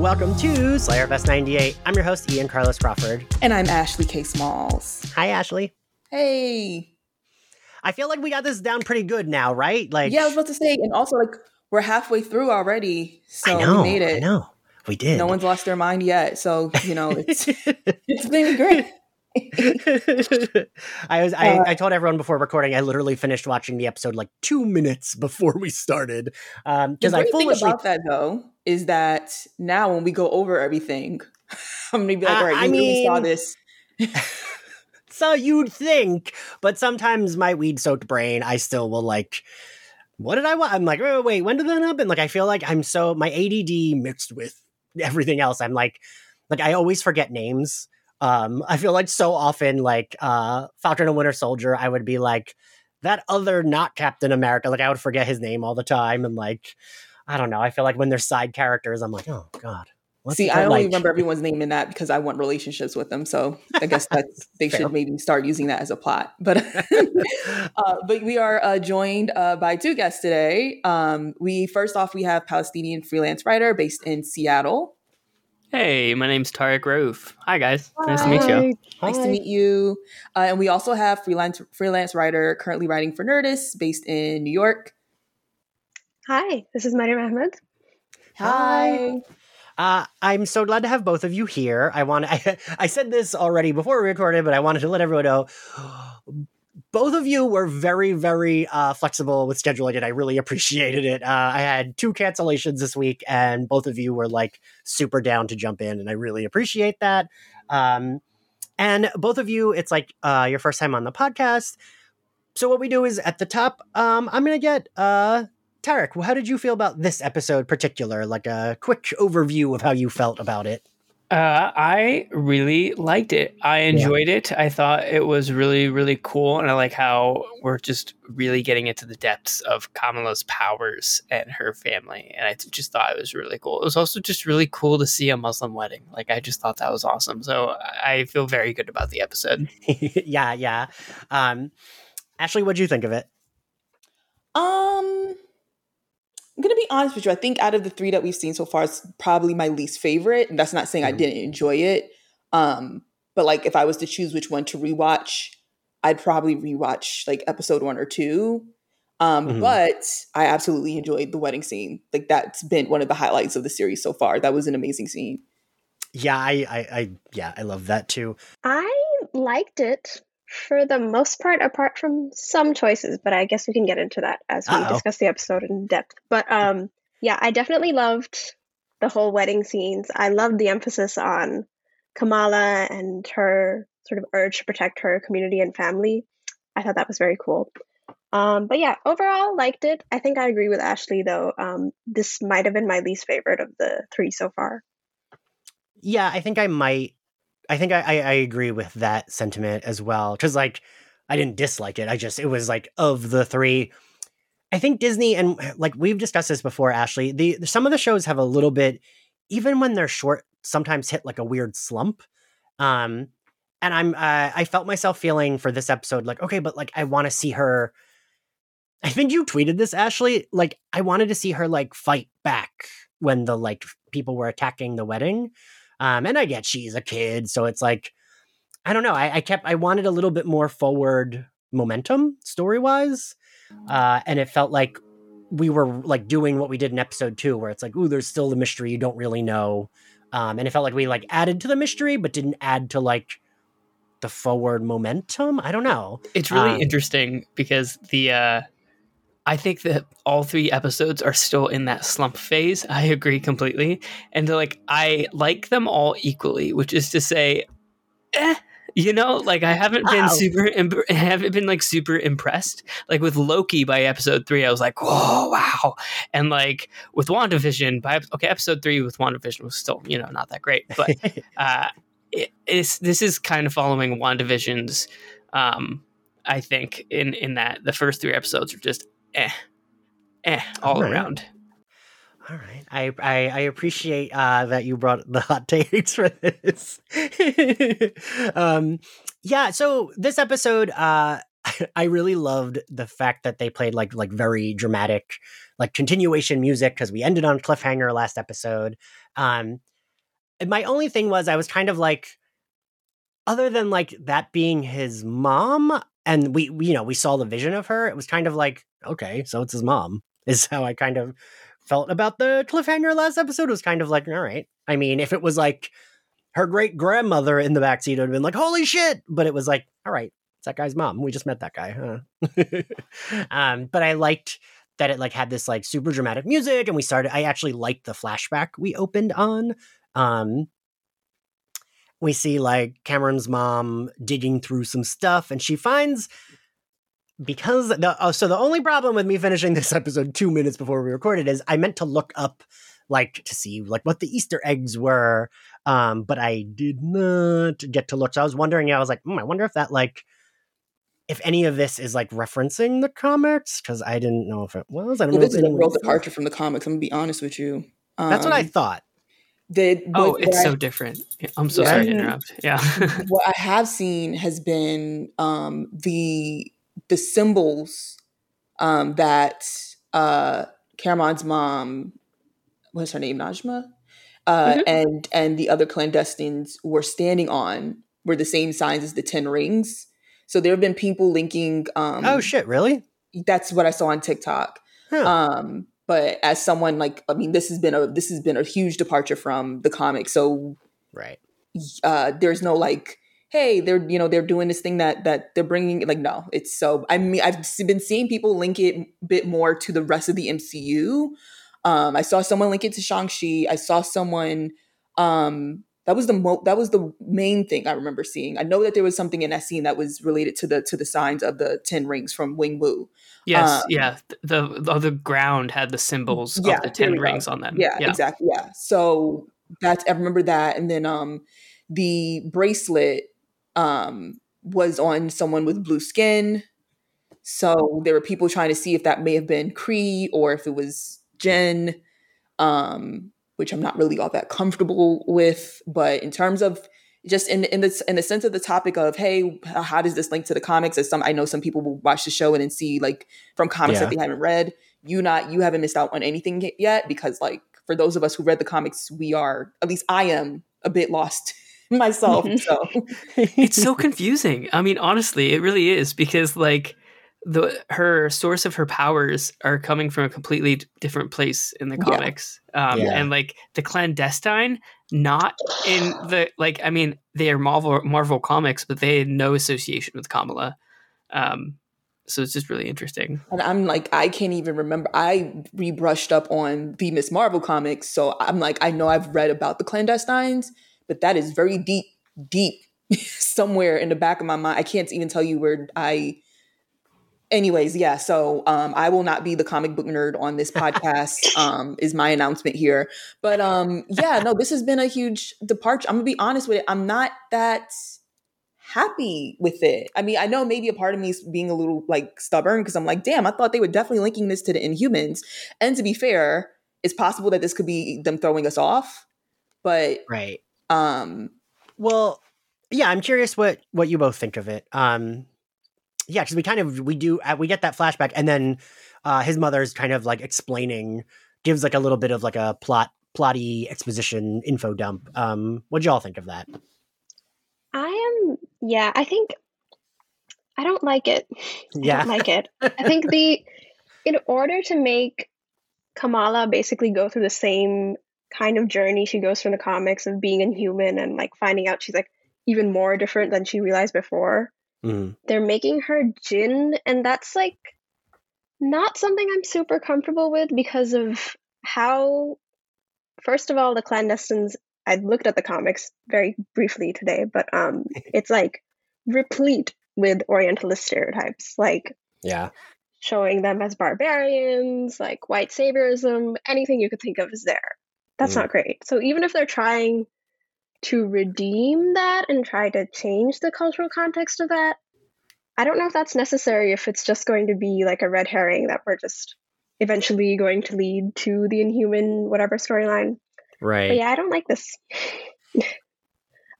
welcome to Slayerfest 98. I'm your host, Ian Carlos Crawford. And I'm Ashley K. Smalls. Hi, Ashley. Hey. I feel like we got this down pretty good now, right? Like, yeah, I was about to say, and also like we're halfway through already, so I know, we made it. I know, we did. No one's lost their mind yet, so you know it's it's been great. I was I, uh, I told everyone before recording I literally finished watching the episode like two minutes before we started. Um because I foolishly about that though is that now when we go over everything, I'm gonna be like, all right, you I really mean, saw this. so you'd think, but sometimes my weed soaked brain, I still will like what did I want? I'm like, wait, wait, when did that happen? Like, I feel like I'm so my ADD mixed with everything else. I'm like, like I always forget names. Um, I feel like so often, like uh, Falcon and Winter Soldier, I would be like that other not Captain America. Like I would forget his name all the time, and like I don't know. I feel like when they're side characters, I'm like, oh god. See, I only like? remember everyone's name in that because I want relationships with them. So I guess that they should maybe start using that as a plot. But uh, but we are uh, joined uh, by two guests today. Um, we first off we have Palestinian freelance writer based in Seattle. Hey, my name's Tarek Rauf. Hi guys, Hi. nice to meet you. Nice to meet you. Uh, and we also have freelance freelance writer currently writing for Nerdist, based in New York. Hi, this is Mariam Ahmed. Hi. Uh, I'm so glad to have both of you here. I want I, I said this already before we recorded, but I wanted to let everyone know both of you were very, very uh, flexible with scheduling it. I really appreciated it. Uh, I had two cancellations this week, and both of you were like super down to jump in, and I really appreciate that. Um, and both of you, it's like uh, your first time on the podcast. So what we do is at the top, um, I'm gonna get uh, Tarek. How did you feel about this episode, particular? Like a quick overview of how you felt about it. Uh, I really liked it. I enjoyed yeah. it. I thought it was really, really cool. And I like how we're just really getting into the depths of Kamala's powers and her family. And I just thought it was really cool. It was also just really cool to see a Muslim wedding. Like, I just thought that was awesome. So I feel very good about the episode. yeah, yeah. Um, Ashley, what do you think of it? Um, I'm gonna be honest with you. I think out of the three that we've seen so far, it's probably my least favorite. And that's not saying mm-hmm. I didn't enjoy it. Um, but like if I was to choose which one to rewatch, I'd probably rewatch like episode one or two. Um, mm-hmm. but I absolutely enjoyed the wedding scene. Like that's been one of the highlights of the series so far. That was an amazing scene. Yeah, I, I, I yeah, I love that too. I liked it for the most part, apart from some choices, but I guess we can get into that as we Uh-oh. discuss the episode in depth. But um, yeah, I definitely loved the whole wedding scenes. I loved the emphasis on Kamala and her sort of urge to protect her community and family. I thought that was very cool. Um, but yeah, overall, liked it. I think I agree with Ashley though. Um, this might have been my least favorite of the three so far. Yeah, I think I might I think I, I, I agree with that sentiment as well. Cause like I didn't dislike it. I just it was like of the three. I think Disney and like we've discussed this before, Ashley. The some of the shows have a little bit, even when they're short, sometimes hit like a weird slump. Um, and I'm uh, I felt myself feeling for this episode like okay, but like I want to see her. I think you tweeted this, Ashley. Like I wanted to see her like fight back when the like people were attacking the wedding. Um, and I get she's a kid, so it's like I don't know. I, I kept I wanted a little bit more forward momentum story wise, uh, and it felt like we were like doing what we did in episode two, where it's like, ooh, there's still the mystery you don't really know, um, and it felt like we like added to the mystery but didn't add to like the forward momentum. I don't know. It's really um, interesting because the uh, I think that all three episodes are still in that slump phase. I agree completely. And like I like them all equally, which is to say, eh, you know, like I haven't been wow. super, imp- haven't been like super impressed. Like with Loki by episode three, I was like, whoa, wow. And like with WandaVision, by okay, episode three with WandaVision was still, you know, not that great, but uh, it, it's this is kind of following WandaVision's. Um, I think in in that the first three episodes are just eh, eh, all, all right. around. All right, I I, I appreciate uh, that you brought the hot takes for this. um, yeah, so this episode, uh, I really loved the fact that they played like like very dramatic, like continuation music because we ended on cliffhanger last episode. Um, my only thing was I was kind of like, other than like that being his mom, and we, we you know we saw the vision of her, it was kind of like okay, so it's his mom is how I kind of felt about the cliffhanger last episode. It was kind of like all right. I mean, if it was like her great grandmother in the backseat, it would have been like holy shit. But it was like all right, it's that guy's mom. We just met that guy. Huh? um, but I liked that it like had this like super dramatic music and we started i actually liked the flashback we opened on um we see like Kamran's mom digging through some stuff and she finds because the oh, so the only problem with me finishing this episode two minutes before we recorded is i meant to look up like to see like what the easter eggs were um but i did not get to look so i was wondering i was like hmm, i wonder if that like if any of this is like referencing the comics because I didn't know if it was. I don't well, know. This is a real departure from the comics. I'm gonna be honest with you. Um, That's what I um, thought. The, oh, it's I, so different. I'm so yeah. sorry to interrupt. Yeah. what I have seen has been um, the the symbols um, that uh, Kamran's mom, what's her name, Najma, uh, mm-hmm. and and the other clandestines were standing on were the same signs as the Ten Rings. So there have been people linking. Um, oh shit! Really? That's what I saw on TikTok. Huh. Um, but as someone like, I mean, this has been a this has been a huge departure from the comic. So right, uh, there's no like, hey, they're you know they're doing this thing that that they're bringing. Like, no, it's so. I mean, I've been seeing people link it a bit more to the rest of the MCU. Um, I saw someone link it to Shang Chi. I saw someone um, that was the mo- that was the main thing I remember seeing. I know that there was something in that scene that was related to the to the signs of the ten rings from Wenwu. Yes, um, yeah. The, the the ground had the symbols yeah, of the ten rings on them. Yeah, yeah, exactly. Yeah. So that's I remember that, and then um the bracelet um was on someone with blue skin. So there were people trying to see if that may have been Kree or if it was Jinn. Um, which I'm not really all that comfortable with. But in terms of just in in the in the sense of the topic of hey, how does this link to the comics? As some I know some people will watch the show and then see like from comics yeah. that they haven't read. You not you haven't missed out on anything yet because like for those of us who read the comics, we are at least I am a bit lost myself. so it's so confusing. I mean, honestly, it really is because like the her source of her powers are coming from a completely different place in the comics yeah. Um, yeah. and like the clandestine not in the like i mean they are marvel marvel comics but they had no association with kamala um, so it's just really interesting and i'm like i can't even remember i rebrushed up on the miss marvel comics so i'm like i know i've read about the clandestines but that is very deep deep somewhere in the back of my mind. I can't even tell you where i anyways yeah so um, i will not be the comic book nerd on this podcast um, is my announcement here. But um, yeah no this has been a huge departure. I'm gonna be honest with it i'm not that happy with it. I mean i know maybe a part of me is being a little like stubborn because i'm like damn i thought they were definitely linking this to the inhumans. And to be fair it's possible that this could be them throwing us off but right um well yeah i'm curious what what you both think of it um yeah, because we kind of we do uh, we get that flashback, and then uh, his mother's kind of like explaining, gives like a little bit of like a plot plotty exposition info dump. Um, what'd y'all think of that? I am yeah, I think I don't like it. Yeah, I don't like it. I think the in order to make Kamala basically go through the same kind of journey she goes from the comics of being inhuman and like finding out she's like even more different than she realized before. Mm. They're making her Jinn, and that's like not something I'm super comfortable with because of how, first of all, the clandestines. I looked at the comics very briefly today, but um, it's like replete with Orientalist stereotypes, like yeah, showing them as barbarians, like white saviorism, anything you could think of is there. That's mm. not great. So even if they're trying to redeem that and try to change the cultural context of that. I don't know if that's necessary if it's just going to be like a red herring that we're just eventually going to lead to the inhuman whatever storyline. Right. But yeah, I don't like this.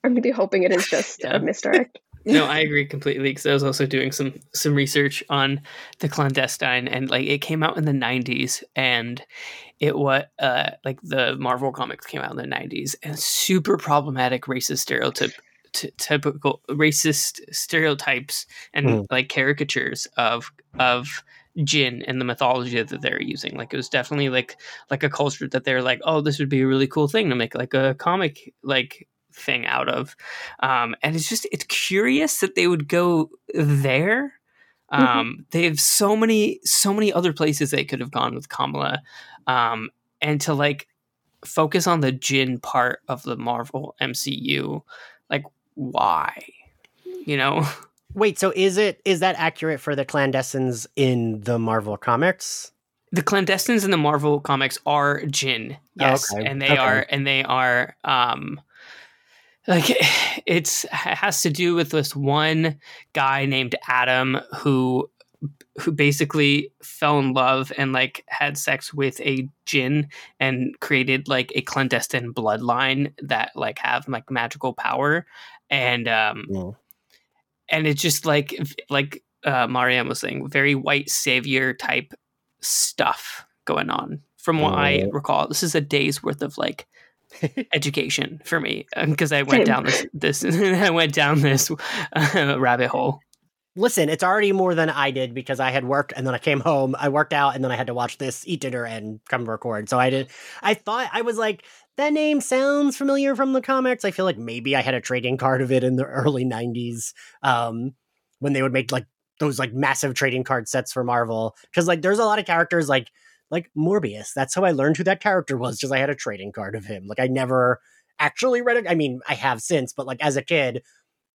I'm really hoping it is just yeah. a misdirect. No, I agree completely because I was also doing some some research on the clandestine, and like it came out in the '90s, and it what uh like the Marvel comics came out in the '90s, and super problematic racist stereotype. T- typical racist stereotypes and mm. like caricatures of of Jinn and the mythology that they're using. Like it was definitely like like a culture that they're like, oh, this would be a really cool thing to make like a comic like thing out of. Um, and it's just it's curious that they would go there. Mm-hmm. Um, mm-hmm. They have so many so many other places they could have gone with Kamala, um, and to like focus on the Jinn part of the Marvel MCU, like why, you know. Wait, so is it is that accurate for the clandestines in the Marvel comics? The clandestines in the Marvel comics are Jinn, yes, oh, okay. and they okay. are and they are um like it's has to do with this one guy named Adam who who basically fell in love and like had sex with a Jinn and created like a clandestine bloodline that like have like magical power. And um yeah. and it's just like like uh Mariam was saying very white savior type stuff going on from what I recall. This is a day's worth of like education for me because I went down this this I went down this uh, rabbit hole. Listen, it's already more than I did because I had worked and then I came home. I worked out and then I had to watch this, eat dinner, and come record. So I did. I thought I was like, that name sounds familiar from the comics. I feel like maybe I had a trading card of it in the early '90s um, when they would make like those like massive trading card sets for Marvel. Because like there's a lot of characters like like Morbius. That's how I learned who that character was, because I had a trading card of him. Like I never actually read it. I mean, I have since, but like as a kid,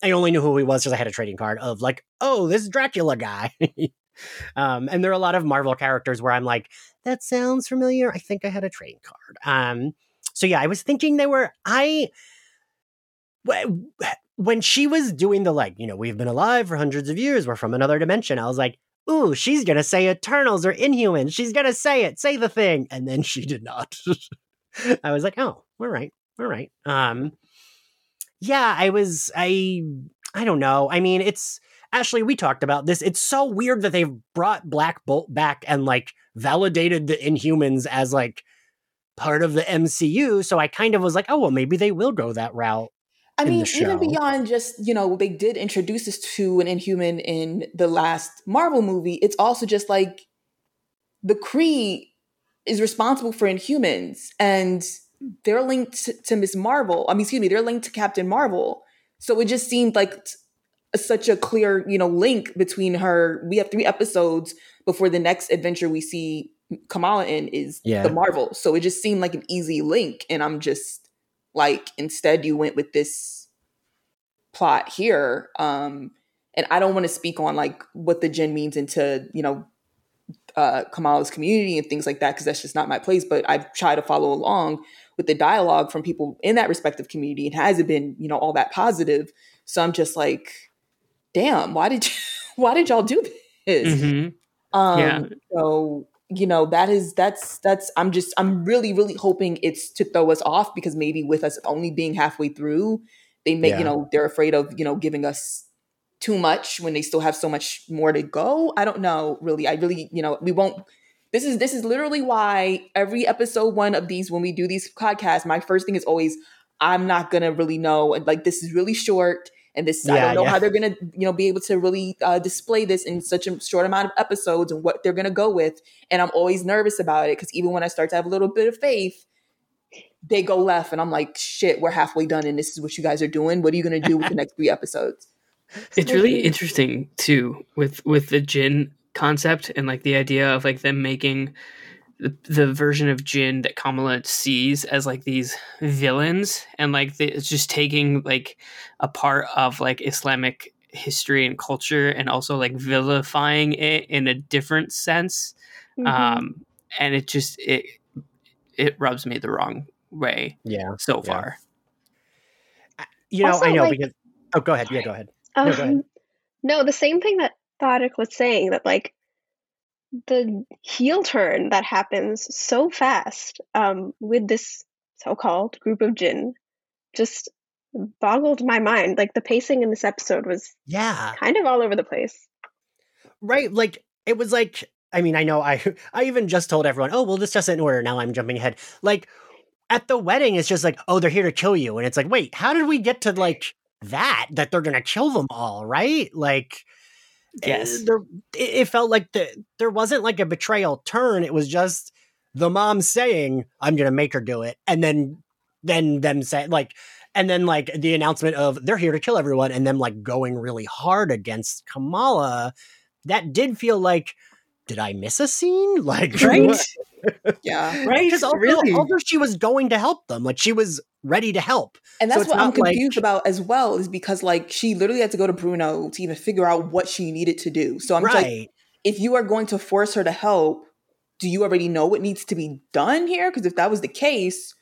I only knew who he was because I had a trading card of like, oh, this Dracula guy. um, and there are a lot of Marvel characters where I'm like, that sounds familiar. I think I had a trading card. Um, so yeah, I was thinking they were I when she was doing the like, you know, we've been alive for hundreds of years, we're from another dimension. I was like, ooh, she's gonna say Eternals or Inhumans. She's gonna say it, say the thing, and then she did not. I was like, oh, all right, all right. Um, yeah, I was, I, I don't know. I mean, it's Ashley. We talked about this. It's so weird that they've brought Black Bolt back and like validated the Inhumans as like part of the MCU. So I kind of was like, oh well, maybe they will go that route. I mean, even beyond just, you know, they did introduce us to an inhuman in the last Marvel movie. It's also just like the Kree is responsible for inhumans and they're linked to, Miss Marvel. I mean, excuse me, they're linked to Captain Marvel. So it just seemed like t- such a clear, you know, link between her. We have three episodes before the next adventure we see Kamala in is yeah. the Marvel. So it just seemed like an easy link. And I'm just like instead you went with this plot here um and i don't want to speak on like what the Jinn means into you know uh kamala's community and things like that because that's just not my place but i've tried to follow along with the dialogue from people in that respective community and hasn't been you know all that positive so i'm just like damn why did you why did y'all do this mm-hmm. um yeah. so you know that is that's that's i'm just i'm really really hoping it's to throw us off because maybe with us only being halfway through they make yeah. you know they're afraid of you know giving us too much when they still have so much more to go. I don't know really. I really you know we won't this is this is literally why every episode one of these when we do these podcasts my first thing is always i'm not gonna really know like this is really short and this yeah, I don't know yeah. how they're gonna you know be able to really uh, display this in such a short amount of episodes and what they're gonna go with. And I'm always nervous about it because even when I start to have a little bit of faith, they go left, and I'm like, shit, we're halfway done, and this is what you guys are doing. What are you gonna do with the next three episodes? It's really interesting too with with the Jinn concept and like the idea of like them making the, the version of Jinn that Kamala sees as like these villains and like the, it's just taking like a part of like Islamic history and culture and also like vilifying it in a different sense mm-hmm. um and it just it it rubs me the wrong way yeah so yeah. far you know also, i know like, because oh go ahead yeah go ahead um, no, go ahead. no the same thing that Tariq was saying that like the heel turn that happens so fast um, with this so-called group of jinn just boggled my mind. Like the pacing in this episode was yeah kind of all over the place. Right, like it was like I mean, I know I I even just told everyone, "Oh, well this just in order." Now I'm jumping ahead. Like at the wedding it's just like, "Oh, they're here to kill you." And it's like, "Wait, how did we get to like that that they're going to kill them all right Like yes. there it, felt like the there wasn't like a betrayal turn. It was just the mom saying, "I'm going to make her do it." And then then them say like and then like the announcement of they're here to kill everyone and them like going really hard against Kamala that did feel like did I miss a scene? Like right? yeah, right. Because although, really? although she was going to help them, like she was ready to help. And that's it's what I'm not like- confused about as well, is because like she literally had to go to Bruno to even figure out what she needed to do. So I'm just like, if you are going to force her to help, do you already know what needs to be done here? Because if that was the case,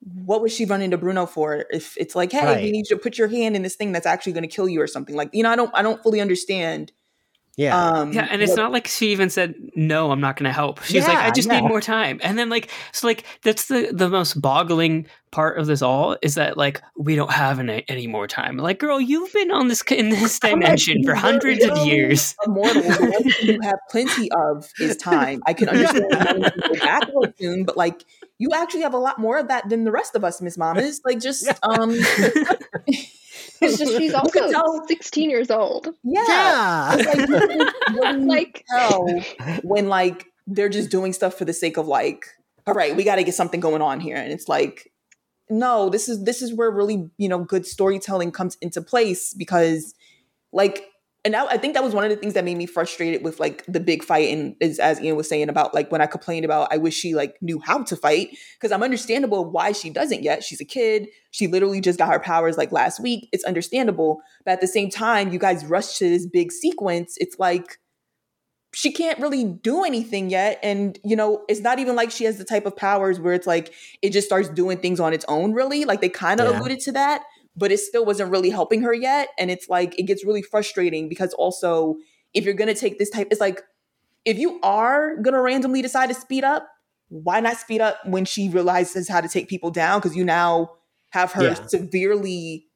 what was she running to Bruno for? If it's like, hey, Right. we need you to put your hand in this thing that's actually going to kill you or something like, you know, I don't, I don't fully understand. Yeah. Um, Yeah, and it's what- not like she even said no. I'm not going to help. She's like, I just yeah. need more time. And then like, so like that's the the most boggling part of this all is that like we don't have any, any more time. Like, girl, you've been on this in this dimension for hundreds of years. Immortal, the one thing you have plenty of is time. I can understand wanting to go back real soon, but like you actually have a lot more of that than the rest of us, Miss Mamas. Like just Yeah. um It's just she's You also can tell- 16 years old. yeah. yeah. Like you can really Like tell when like they're just doing stuff for the sake of like, all right, we got to get something going on here, and it's like, no, this is this is where really you know good storytelling comes into place because like. And that, I think that was one of the things that made me frustrated with like the big fight, and is as Ian was saying about like when I complained about I wish she like knew how to fight because I'm understandable why she doesn't yet. She's a kid. She literally just got her powers like last week. It's understandable, but at the same time, you guys rush to this big sequence. It's like she can't really do anything yet. And, you know, it's not even like she has the type of powers where it's like it just starts doing things on its own, really. Like they kind of Yeah. alluded to that, but it still wasn't really helping her yet. And it's like it gets really frustrating because also, if you're going to take this type, it's like if you are going to randomly decide to speed up, why not speed up when she realizes how to take people down? Because you now have her Yeah. severely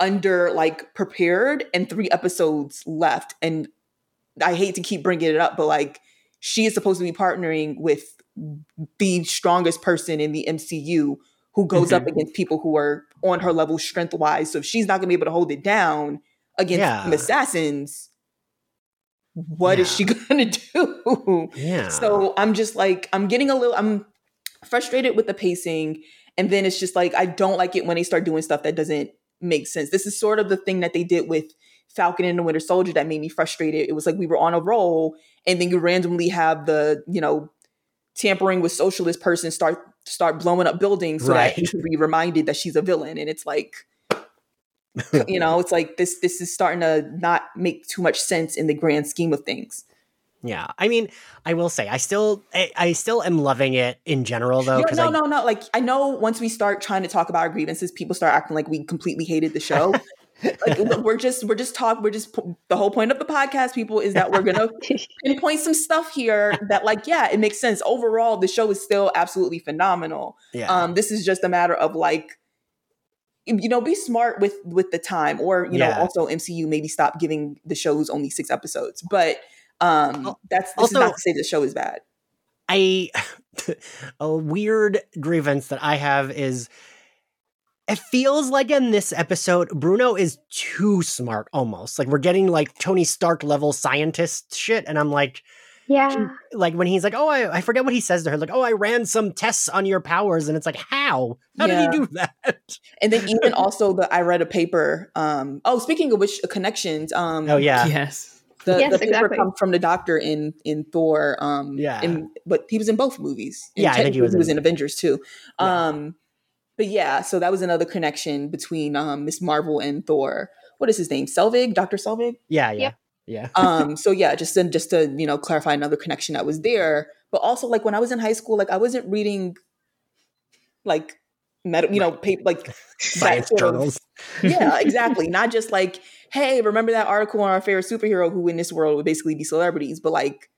under like prepared and three episodes left and i hate to keep bringing it up but like she is supposed to be partnering with the strongest person in the mcu who goes up mm-hmm. against people who are on her level strength wise so if she's not to be able to hold it down against Yeah. assassins what is Yeah. she going to do yeah. so I'm just like, I'm getting a little, I'm frustrated with the pacing. And then it's just like, I don't like it when they start doing stuff that doesn't make sense. This is sort of the thing that they did with Falcon and the Winter Soldier that made me frustrated. It was like we were on a roll and then you randomly have the, you know, tampering with socialist person start start blowing up buildings so Right. that you can be reminded that she's a villain. And it's like, you know, it's like this this is starting to not make too much sense in the grand scheme of things. yeah. I mean, I will say, I still, I, I still am loving it in general, though. No, I, no, no. Like I know once we start trying to talk about our grievances, people start acting like we completely hated the show. like we're just we're just talk we're just the whole point of the podcast, people, is that we're gonna pinpoint some stuff here that like yeah, it makes sense. Overall, the show is still absolutely phenomenal. Yeah. Um, this is just a matter of like you know be smart with with the time or you know also mcu maybe stop giving the shows only six episodes but um that's this also- is not to say the show is bad I a weird grievance that I have is it feels like in this episode Bruno is too smart almost. Like we're getting like Tony Stark level scientist shit and I'm like Yeah. like when he's like, "Oh, I, I forget what he says to her like, "Oh, I ran some tests on your powers." And it's like, "How? How Yeah. did he do that?" And then even also the I read a paper. Um, oh, speaking of which connections, um, Oh yeah. Yes. the, Yes, the paper exactly. comes from the doctor in in Thor. Um, Yeah. in, but he was in both movies. And Yeah, I think he technically was in- in Avengers too. Yeah. Um, but yeah, so that was another connection between um Miss Marvel and Thor. What is his name? Selvig, Doctor Selvig. Yeah, yeah. Yeah. um so yeah just to just to you know clarify another connection that was there but also like when i was in high school like i wasn't reading like med- you know paper like Science sort of- journals. yeah exactly not just like hey remember that article on our favorite superhero who in this world would basically be celebrities but like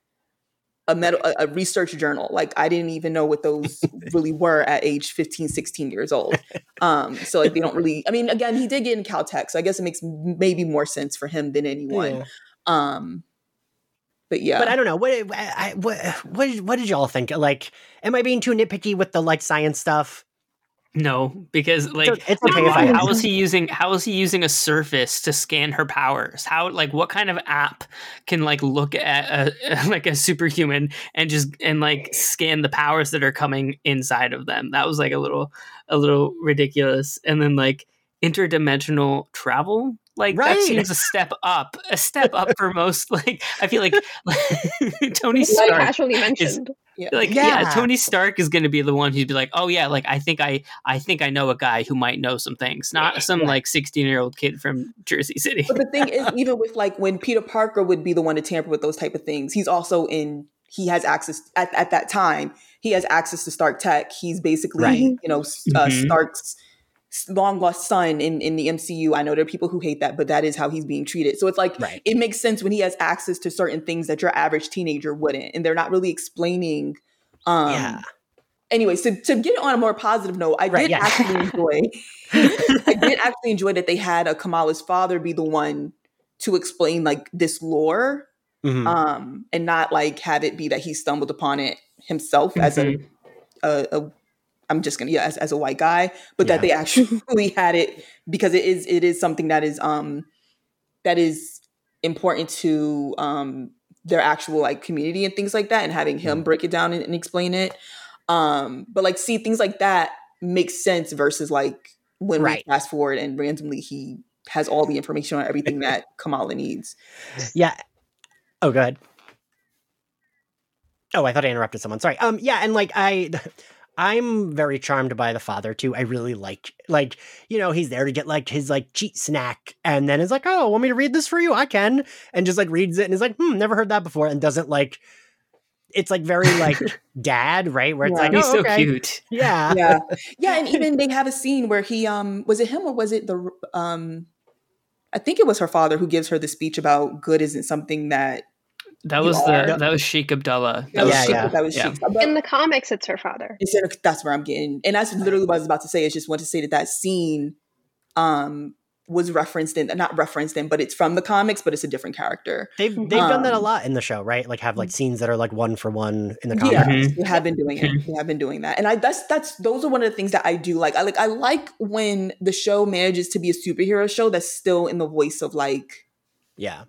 a, med- a research journal. Like I didn't even know what those really were at age 15, 16 years old. Um, so like they don't really. I mean, again, he did get in Caltech, so I guess it makes maybe more sense for him than anyone. Yeah. Um, but yeah, but I don't know what I, what what what did y'all think? Like, am I being too nitpicky with the like science stuff? No, because like it's okay how, how is he using how is he using a surface to scan her powers? How like what kind of app can like look at a, like a superhuman and just and like scan the powers that are coming inside of them? That was like a little a little ridiculous. And then like interdimensional travel like right. that seems a step up, a step up for most. Like I feel like, Tony Stark like casually mentioned. Is. Like yeah. yeah. Tony Stark is going to be the one who'd be like, "Oh yeah, like I think I I think I know a guy who might know some things, not some yeah. like 16-year-old kid from Jersey City." But the thing is even with like when Peter Parker would be the one to tamper with those type of things, he's also in he has access at, at that time, he has access to Stark Tech. He's basically, right. you know, uh, mm-hmm. Stark's long lost son in, in the MCU. I know there are people who hate that, but that is how he's being treated. So it's like right. it makes sense when he has access to certain things that your average teenager wouldn't, and they're not really explaining. Um, yeah. Anyway, so to get on a more positive note, I right, did yeah. actually enjoy. I did actually enjoy that they had a Kamala's father be the one to explain like this lore, mm-hmm. um, and not like have it be that he stumbled upon it himself mm-hmm. as a, mm-hmm. a, a I'm just gonna yeah as, as a white guy, but yeah. that they actually had it because it is it is something that is um that is important to um their actual like community and things like that, and having him break it down and, and explain it. Um, but like see things like that make sense versus like when right. we fast forward and randomly he has all the information on everything that Kamala needs. Yeah. Oh, go ahead. Oh, I thought I interrupted someone. Sorry. Um, yeah, and like I, I'm very charmed by the father too. I really like like you know he's there to get like his like cheat snack, and then is like, oh, want me to read this for you? I can, and just like reads it and is like, hmm, never heard that before, and doesn't like. It's like very like dad, right? Where it's yeah, like he's oh, so okay. cute. Yeah, yeah, yeah. And even they have a scene where he um was it him or was it the um I think it was her father who gives her the speech about good isn't something that that was the that was Sheik Abdullah. That yeah, Sheik, yeah. That was yeah. Sheik. In the comics, it's her father. It's that's where I'm getting, and that's literally what I was about to say. Is just want to say that that scene, um, was referenced in not referenced in, but it's from the comics, but it's a different character. They've they've um, done that a um, lot in the show, right? Like have like scenes that are like one for one in the comics. Yeah, mm-hmm. we have been doing it. We have been doing that, and I that's that's those are one of the things that I do like. I like I like when the show manages to be a superhero show that's still in the voice of like yeah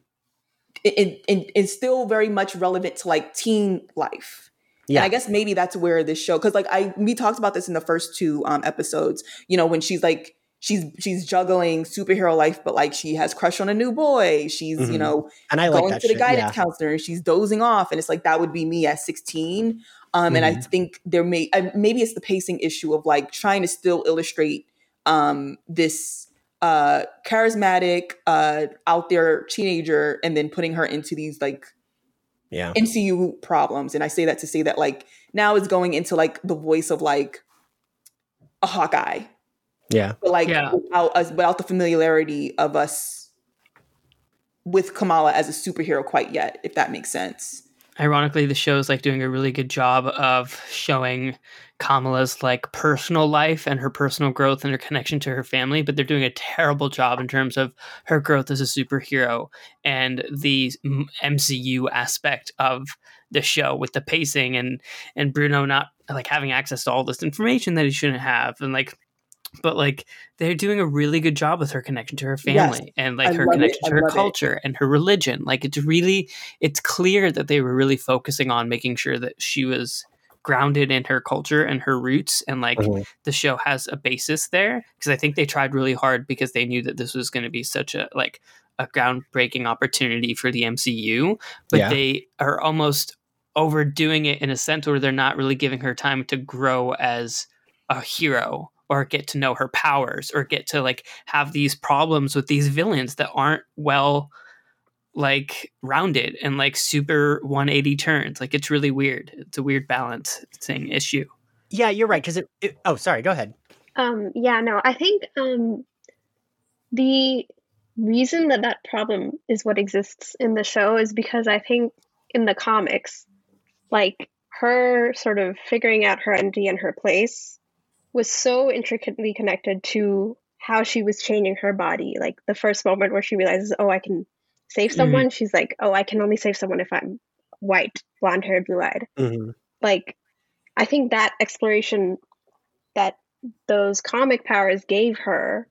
it, it, it's still very much relevant to like teen life. Yeah. And I guess maybe that's where this show, because like I we talked about this in the first two um, episodes. You know, when she's like she's she's juggling superhero life, but like she has crush on a new boy. She's mm-hmm. you know, and I going like to the shit, guidance yeah. counselor, and she's dozing off, and it's like that would be me at sixteen. Um, mm-hmm. And I mm-hmm. think there may maybe it's the pacing issue of like trying to still illustrate um, this uh charismatic uh out there teenager and then putting her into these like yeah. MCU problems. And I say that to say that like now it's going into like the voice of like a Hawkeye. Yeah. But like yeah. without us without the familiarity of us with Kamala as a superhero quite yet if that makes sense ironically the show is like doing a really good job of showing Kamala's like personal life and her personal growth and her connection to her family, but they're doing a terrible job in terms of her growth as a superhero and the MCU aspect of the show with the pacing and and Bruno not like having access to all this information that he shouldn't have and like but like they're doing a really good job with her connection to her family yes, and like I her connection to her culture it. and her religion like it's really it's clear that they were really focusing on making sure that she was grounded in her culture and her roots and like mm-hmm. the show has a basis there because i think they tried really hard because they knew that this was going to be such a like a groundbreaking opportunity for the mcu but yeah. they are almost overdoing it in a sense where they're not really giving her time to grow as a hero or get to know her powers or get to like have these problems with these villains that aren't well like rounded and like super 180 turns. Like it's really weird. It's a weird balancing issue. Yeah you're right because it, it, oh sorry go ahead. Um yeah no i think um the reason that that problem is what exists in the show is because i think in the comics like her sort of figuring out her identity and her place was so intricately connected to how she was changing her body. Like the first moment where she realizes, oh, I can save mm-hmm. someone, mm-hmm. she's like, oh, I can only save someone if I'm white, blonde haired, blue eyed. Mm-hmm. Like, I think that exploration that those comic powers gave her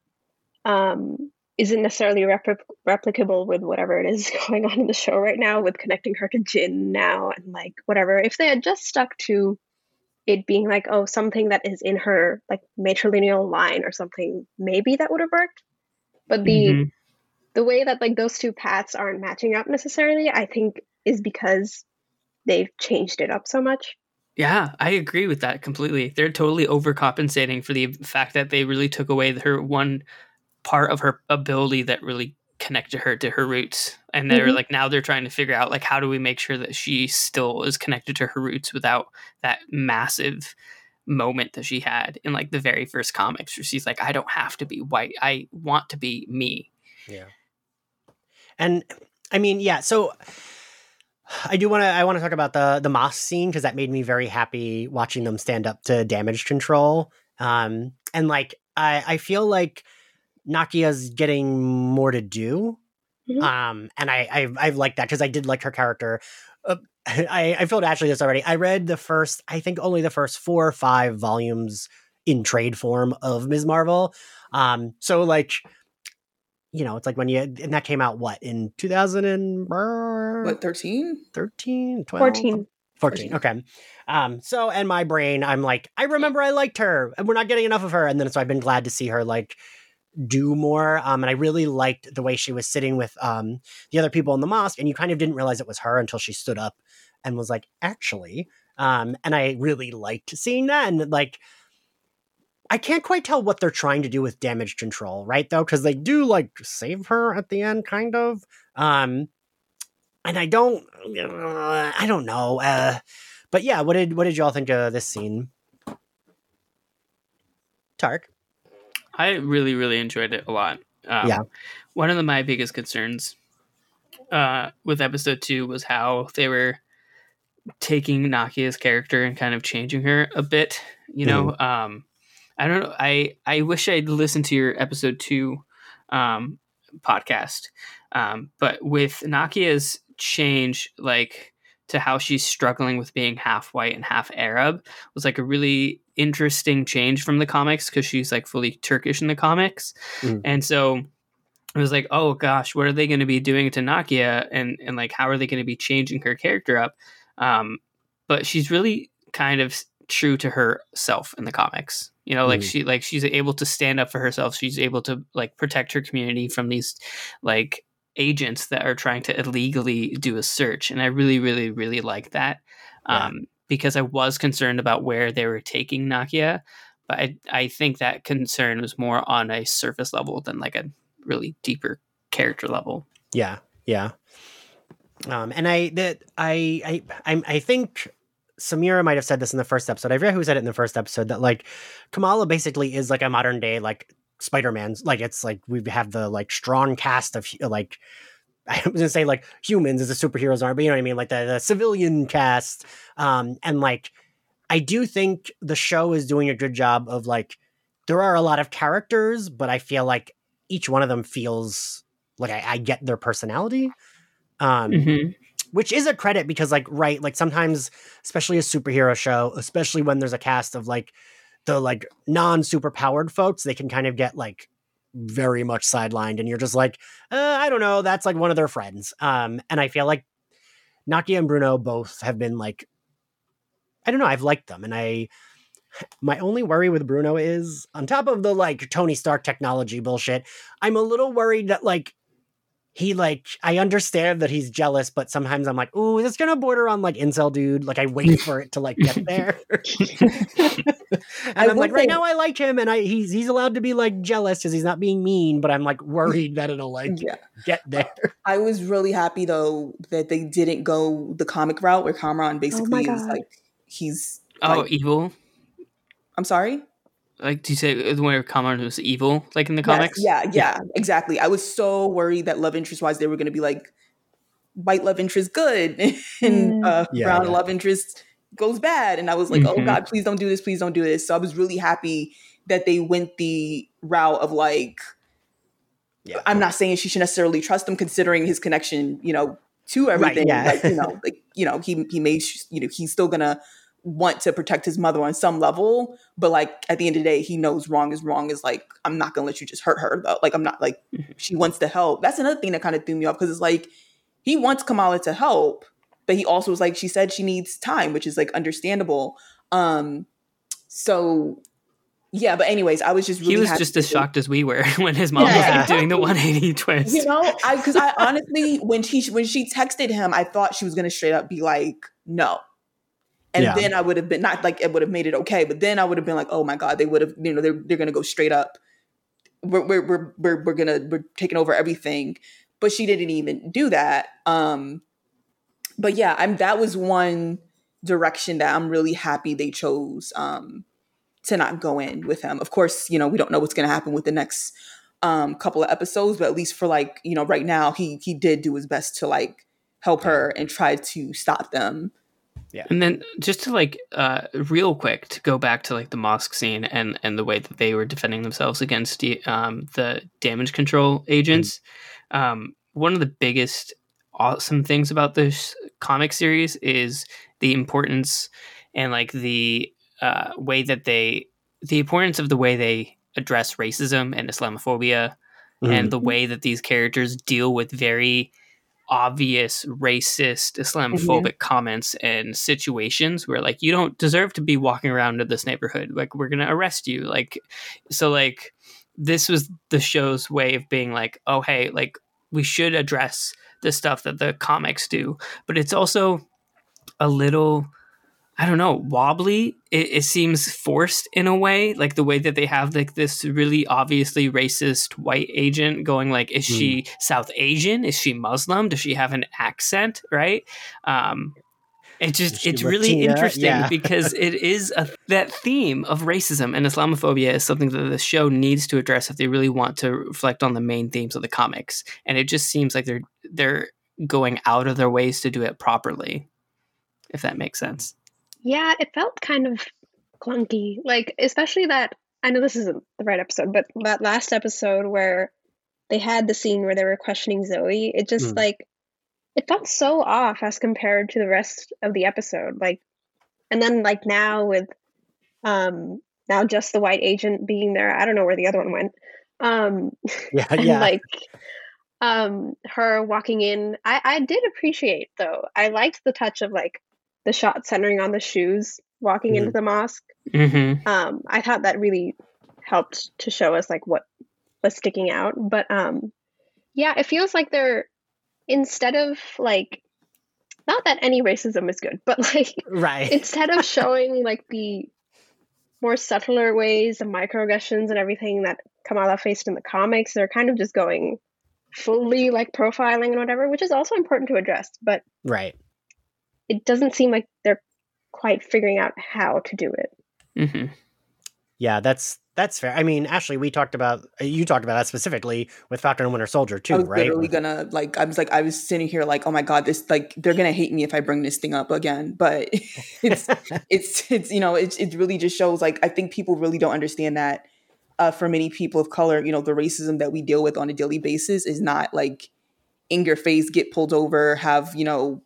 um, isn't necessarily repl- replicable with whatever it is going on in the show right now with connecting her to Jinn now and like whatever. If they had just stuck to it being like, oh, something that is in her like matrilineal line or something, maybe that would have worked. But the mm-hmm. the way that like those two paths aren't matching up necessarily, I think is because they've changed it up so much. Yeah, I agree with that completely. They're totally overcompensating for the fact that they really took away her one part of her ability that really connected her to her roots and they're mm-hmm. like now they're trying to figure out like how do we make sure that she still is connected to her roots without that massive moment that she had in like the very first comics where she's like i don't have to be white. I want to be me. Yeah. And i mean yeah so i do want to i want to talk about the the mosque scene because that made me very happy watching them stand up to damage control. Um and like i i feel like Nakia's getting more to do. Mm-hmm. Um, and I, I, I like that because I did like her character. Uh, I, I felt actually this already. I read the first, I think only the first four or five volumes in trade form of Ms. Marvel. Um, so like, you know, it's like when you, and that came out what in 2000 and what, 13, 13, 12? 14. 14. Okay. Um, so, and my brain, I'm like, I remember I liked her and we're not getting enough of her. And then so I've been glad to see her like do more. Um, and I really liked the way she was sitting with um, the other people in the mosque, and you kind of didn't realize it was her until she stood up and was like, actually. Um, and I really liked seeing that. And like, I can't quite tell what they're trying to do with damage control, right? Though, because they do like save her at the end, kind of. Um, and I don't, uh, I don't know. Uh, but yeah, what did what did y'all think of this scene? Tark. I really, really enjoyed it a lot. Um, yeah. One of the, my biggest concerns uh, with episode two was how they were taking Nakia's character and kind of changing her a bit. You know, mm. um, I don't know. I I wish I'd listened to your episode two um, podcast, um, but with Nakia's change, like to how she's struggling with being half white and half Arab was like a really interesting change from the comics because she's like fully Turkish in the comics. Mm. And so it was like, oh gosh, what are they going to be doing to Nakia? And, and like, how are they going to be changing her character up? Um, but she's really kind of true to herself in the comics. You know, like mm. she like she's able to stand up for herself. She's able to like protect her community from these like agents that are trying to illegally do a search and i really really really like that yeah. um, because i was concerned about where they were taking nakia but I, I think that concern was more on a surface level than like a really deeper character level yeah yeah um, and i that I, I i i think Samira might have said this in the first episode. I forget who said it in the first episode that like Kamala basically is like a modern day like Spider-Man's like it's like we have the like strong cast of like I was gonna say like humans as the superheroes are, but you know what I mean, like the, the civilian cast. Um, and like I do think the show is doing a good job of like there are a lot of characters, but I feel like each one of them feels like I, I get their personality. Um, mm-hmm. which is a credit because like right, like sometimes, especially a superhero show, especially when there's a cast of like the like non super powered folks, they can kind of get like very much sidelined, and you're just like, uh, I don't know, that's like one of their friends. Um, and I feel like Nakia and Bruno both have been like, I don't know, I've liked them, and I. My only worry with Bruno is on top of the like Tony Stark technology bullshit, I'm a little worried that like he like I understand that he's jealous, but sometimes I'm like, ooh, it's gonna border on like incel dude. Like I wait for it to like get there. and I am like, right now I like him and I he's he's allowed to be like jealous because he's not being mean, but I'm like worried that it'll like yeah. get there. I was really happy though that they didn't go the comic route where Kamran oh basically oh is like he's Oh, like, evil. I'm sorry? Like, do you say the where Kamran was evil, like in the yes, comics? Yeah, yeah, exactly. I was so worried that love interest wise they were going to be like white love interest good and uh, yeah, brown yeah. love interest goes bad. And I was like, oh, mm-hmm. oh God, please don't do this, please don't do this. So I was really happy that they went the route of like, yeah. I'm not saying she should necessarily trust him considering his connection, you know, to everything. Right, yeah. like, you know, like, you know, he he made you know, he's still gonna want to protect his mother on some level, but like at the end of the day, he knows wrong is wrong is like, I'm not gonna let you just hurt her though. Like I'm not like mm-hmm. she wants to help. That's another thing that kind of threw me off because it's like he wants Kamala to help, but he also was like, she said she needs time, which is like understandable. Um so yeah, but anyways, I was just really he was just as shocked as we were when his mom yeah. was like doing the 180 twist. You know, I because I honestly when she when she texted him, I thought she was gonna straight up be like, no. And yeah. then I would have been not like it would have made it okay, but then I would have been like, oh my god, they would have you know they're they're gonna go straight up. We're we're we're we're, we're gonna we're taking over everything, but she didn't even do that. Um, but yeah, I'm that was one direction that I'm really happy they chose. Um, to not go in with him. Of course, you know, we don't know what's going to happen with the next um, couple of episodes, but at least for like, you know, right now he he did do his best to like help her and try to stop them. Yeah. And then just to like uh real quick to go back to like the mosque scene and and the way that they were defending themselves against the um the damage control agents. Mm-hmm. Um one of the biggest awesome things about this comic series is the importance and like the uh, way that they the importance of the way they address racism and Islamophobia mm-hmm. and the way that these characters deal with very obvious racist Islamophobic mm-hmm. comments and situations where like you don't deserve to be walking around in this neighborhood. Like we're going to arrest you. Like so like this was the show's way of being like oh hey like we should address the stuff that the comics do. But it's also a little I don't know, wobbly. It, it, seems forced in a way, like the way that they have like this really obviously racist white agent going like, is mm. she South Asian? Is she Muslim? Does she have an accent? Right? Um, it just it's really Latina? interesting yeah. because it is a, that theme of racism and Islamophobia is something that the show needs to address if they really want to reflect on the main themes of the comics. And it just seems like they're they're going out of their ways to do it properly, if that makes sense. Yeah, it felt kind of clunky. Like, especially that I know this isn't the right episode, but that last episode where they had the scene where they were questioning Zoe, it just mm. like it felt so off as compared to the rest of the episode. Like, and then like now with um now just the white agent being there, I don't know where the other one went. Um, yeah, yeah. like um her walking in I, I did appreciate though i liked the touch of like the shot centering on the shoes walking mm-hmm. into the mosque. Mm-hmm. Um, I thought that really helped to show us like what was sticking out. But um, yeah, it feels like they're instead of like not that any racism is good, but like right instead of showing like the more subtler ways of microaggressions and everything that Kamala faced in the comics, they're kind of just going fully like profiling and whatever, which is also important to address. But right, it doesn't seem like they're quite figuring out how to do it. Mm-hmm. Yeah, that's that's fair. I mean, Ashley, we talked about you talked about that specifically with Falcon and Winter Soldier too, I was right? Literally gonna like I was like I was sitting here like, oh my god, this like they're gonna hate me if I bring this thing up again. But it's it's it's you know it it really just shows like I think people really don't understand that uh, for many people of color, you know, the racism that we deal with on a daily basis is not like in your face, get pulled over, have you know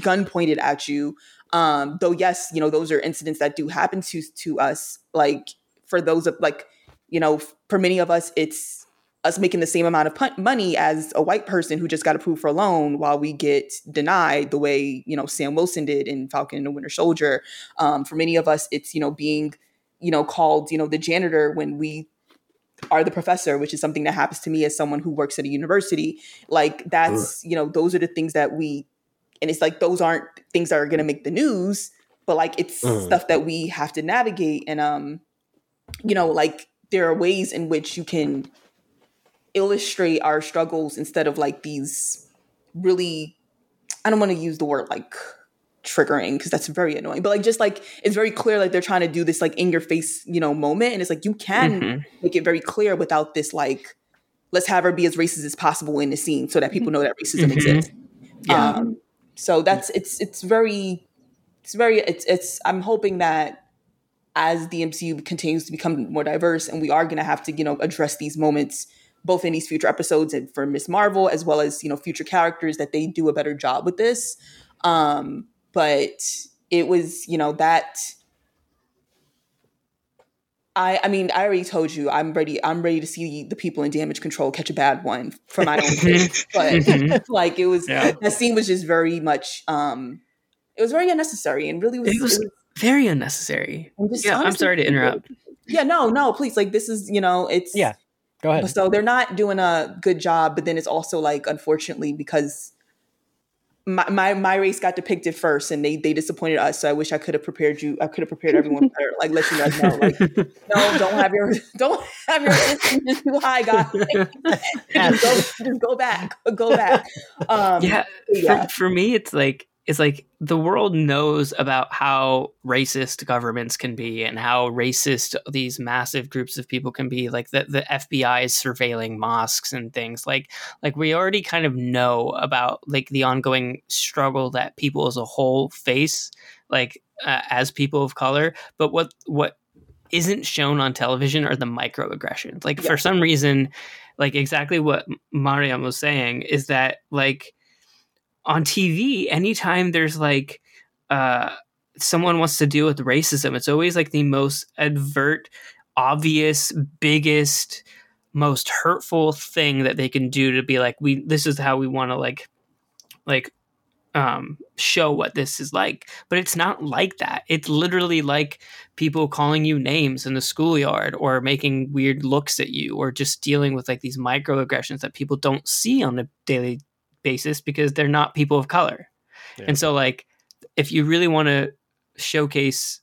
gun pointed at you. Um, though yes, you know, those are incidents that do happen to to us. Like for those of like, you know, for many of us, it's us making the same amount of money as a white person who just got approved for a loan while we get denied the way you know Sam Wilson did in Falcon and the Winter Soldier. Um, for many of us, it's you know being you know called you know the janitor when we are the professor, which is something that happens to me as someone who works at a university. Like that's you know those are the things that we and it's like those aren't things that are going to make the news but like it's mm. stuff that we have to navigate and um you know like there are ways in which you can illustrate our struggles instead of like these really i don't want to use the word like triggering because that's very annoying but like just like it's very clear like they're trying to do this like in your face you know moment and it's like you can mm-hmm. make it very clear without this like let's have her be as racist as possible in the scene so that people know that racism mm-hmm. exists Yeah. Um, so that's it's it's very it's very it's it's I'm hoping that as the MCU continues to become more diverse and we are going to have to you know address these moments both in these future episodes and for Miss Marvel as well as you know future characters that they do a better job with this. Um, but it was you know that I, I mean, I already told you I'm ready. I'm ready to see the people in damage control catch a bad one for my own sake. But like, it was yeah. that scene was just very much. um It was very unnecessary and really was. It was, it was very unnecessary. Just, yeah, honestly, I'm sorry to interrupt. Yeah, no, no, please. Like, this is you know, it's yeah. Go ahead. So they're not doing a good job, but then it's also like, unfortunately, because my, my, my race got depicted first and they they disappointed us. So I wish I could have prepared you. I could have prepared everyone better. Like let you guys know. Like no, don't have your don't have your too high, guys. just, go, just go back. Go back. Um, yeah, yeah. For, for me, it's like is like the world knows about how racist governments can be and how racist these massive groups of people can be like the, the fbi is surveilling mosques and things. Like like we already kind of know about like the ongoing struggle that people as a whole face like uh, as people of color. But what what isn't shown on television are the microaggressions. Like yeah. for some reason like exactly what mariam was saying is that like on TV, anytime there's like uh, someone wants to deal with racism, it's always like the most advert, obvious, biggest, most hurtful thing that they can do to be like, we this is how we want to like like um, show what this is like. But it's not like that. It's literally like people calling you names in the schoolyard or making weird looks at you or just dealing with like these microaggressions that people don't see on a daily basis because they're not people of color. Yeah. And so like if you really want to showcase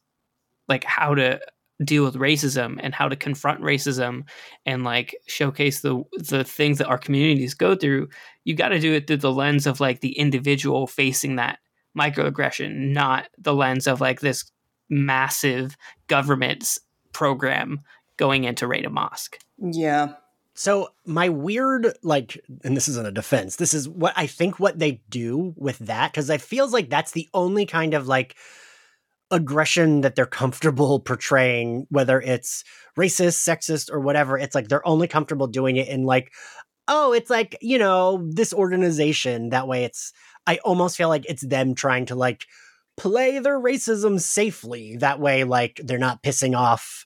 like how to deal with racism and how to confront racism and like showcase the the things that our communities go through, you got to do it through the lens of like the individual facing that microaggression, not the lens of like this massive government's program going into raid a mosque. Yeah. So my weird like and this isn't a defense. This is what I think what they do with that cuz I feels like that's the only kind of like aggression that they're comfortable portraying whether it's racist, sexist or whatever. It's like they're only comfortable doing it in like oh, it's like, you know, this organization that way it's I almost feel like it's them trying to like play their racism safely. That way like they're not pissing off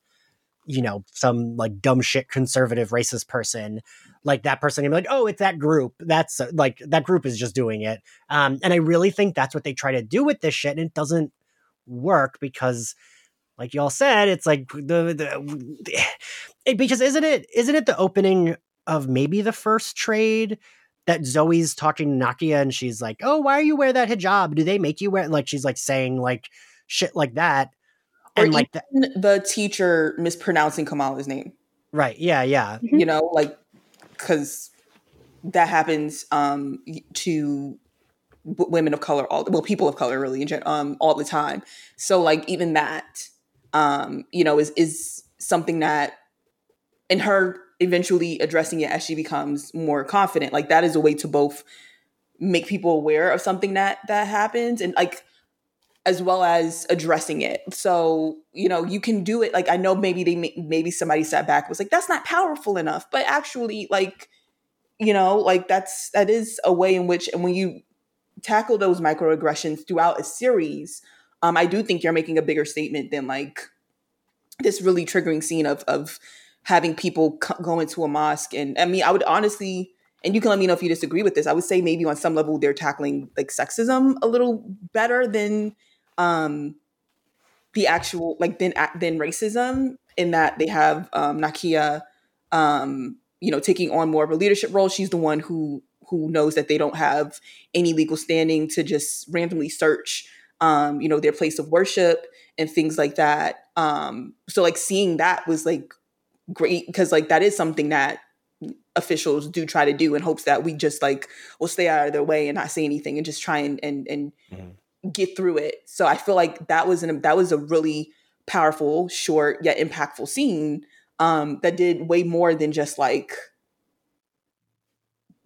you know, some like dumb shit conservative racist person, like that person can be like, oh, it's that group. That's uh, like that group is just doing it. Um, and I really think that's what they try to do with this shit, and it doesn't work because, like y'all said, it's like the the it, because isn't it isn't it the opening of maybe the first trade that Zoe's talking to Nakia and she's like, oh, why are you wear that hijab? Do they make you wear like she's like saying like shit like that and like the, the teacher mispronouncing Kamala's name. Right. Yeah. Yeah. You know, like because that happens um, to women of color, all well, people of color, really, um, all the time. So, like, even that, um, you know, is is something that, in her eventually addressing it as she becomes more confident, like that is a way to both make people aware of something that that happens and like as well as addressing it. So, you know, you can do it. Like, I know maybe they, maybe somebody sat back was like, that's not powerful enough. But actually, like, you know, like that's, that is a way in which, and when you tackle those microaggressions throughout a series, um, I do think you're making a bigger statement than like this really triggering scene of, of having people go into a mosque. And I mean, I would honestly, and you can let me know if you disagree with this. I would say maybe on some level they're tackling like sexism a little better than um, the actual like then then racism in that they have um, Nakia, um, you know, taking on more of a leadership role. She's the one who who knows that they don't have any legal standing to just randomly search, um, you know, their place of worship and things like that. Um, so like seeing that was like great because like that is something that officials do try to do in hopes that we just like will stay out of their way and not say anything and just try and and and mm-hmm get through it. So I feel like that was an that was a really powerful, short yet impactful scene um, that did way more than just like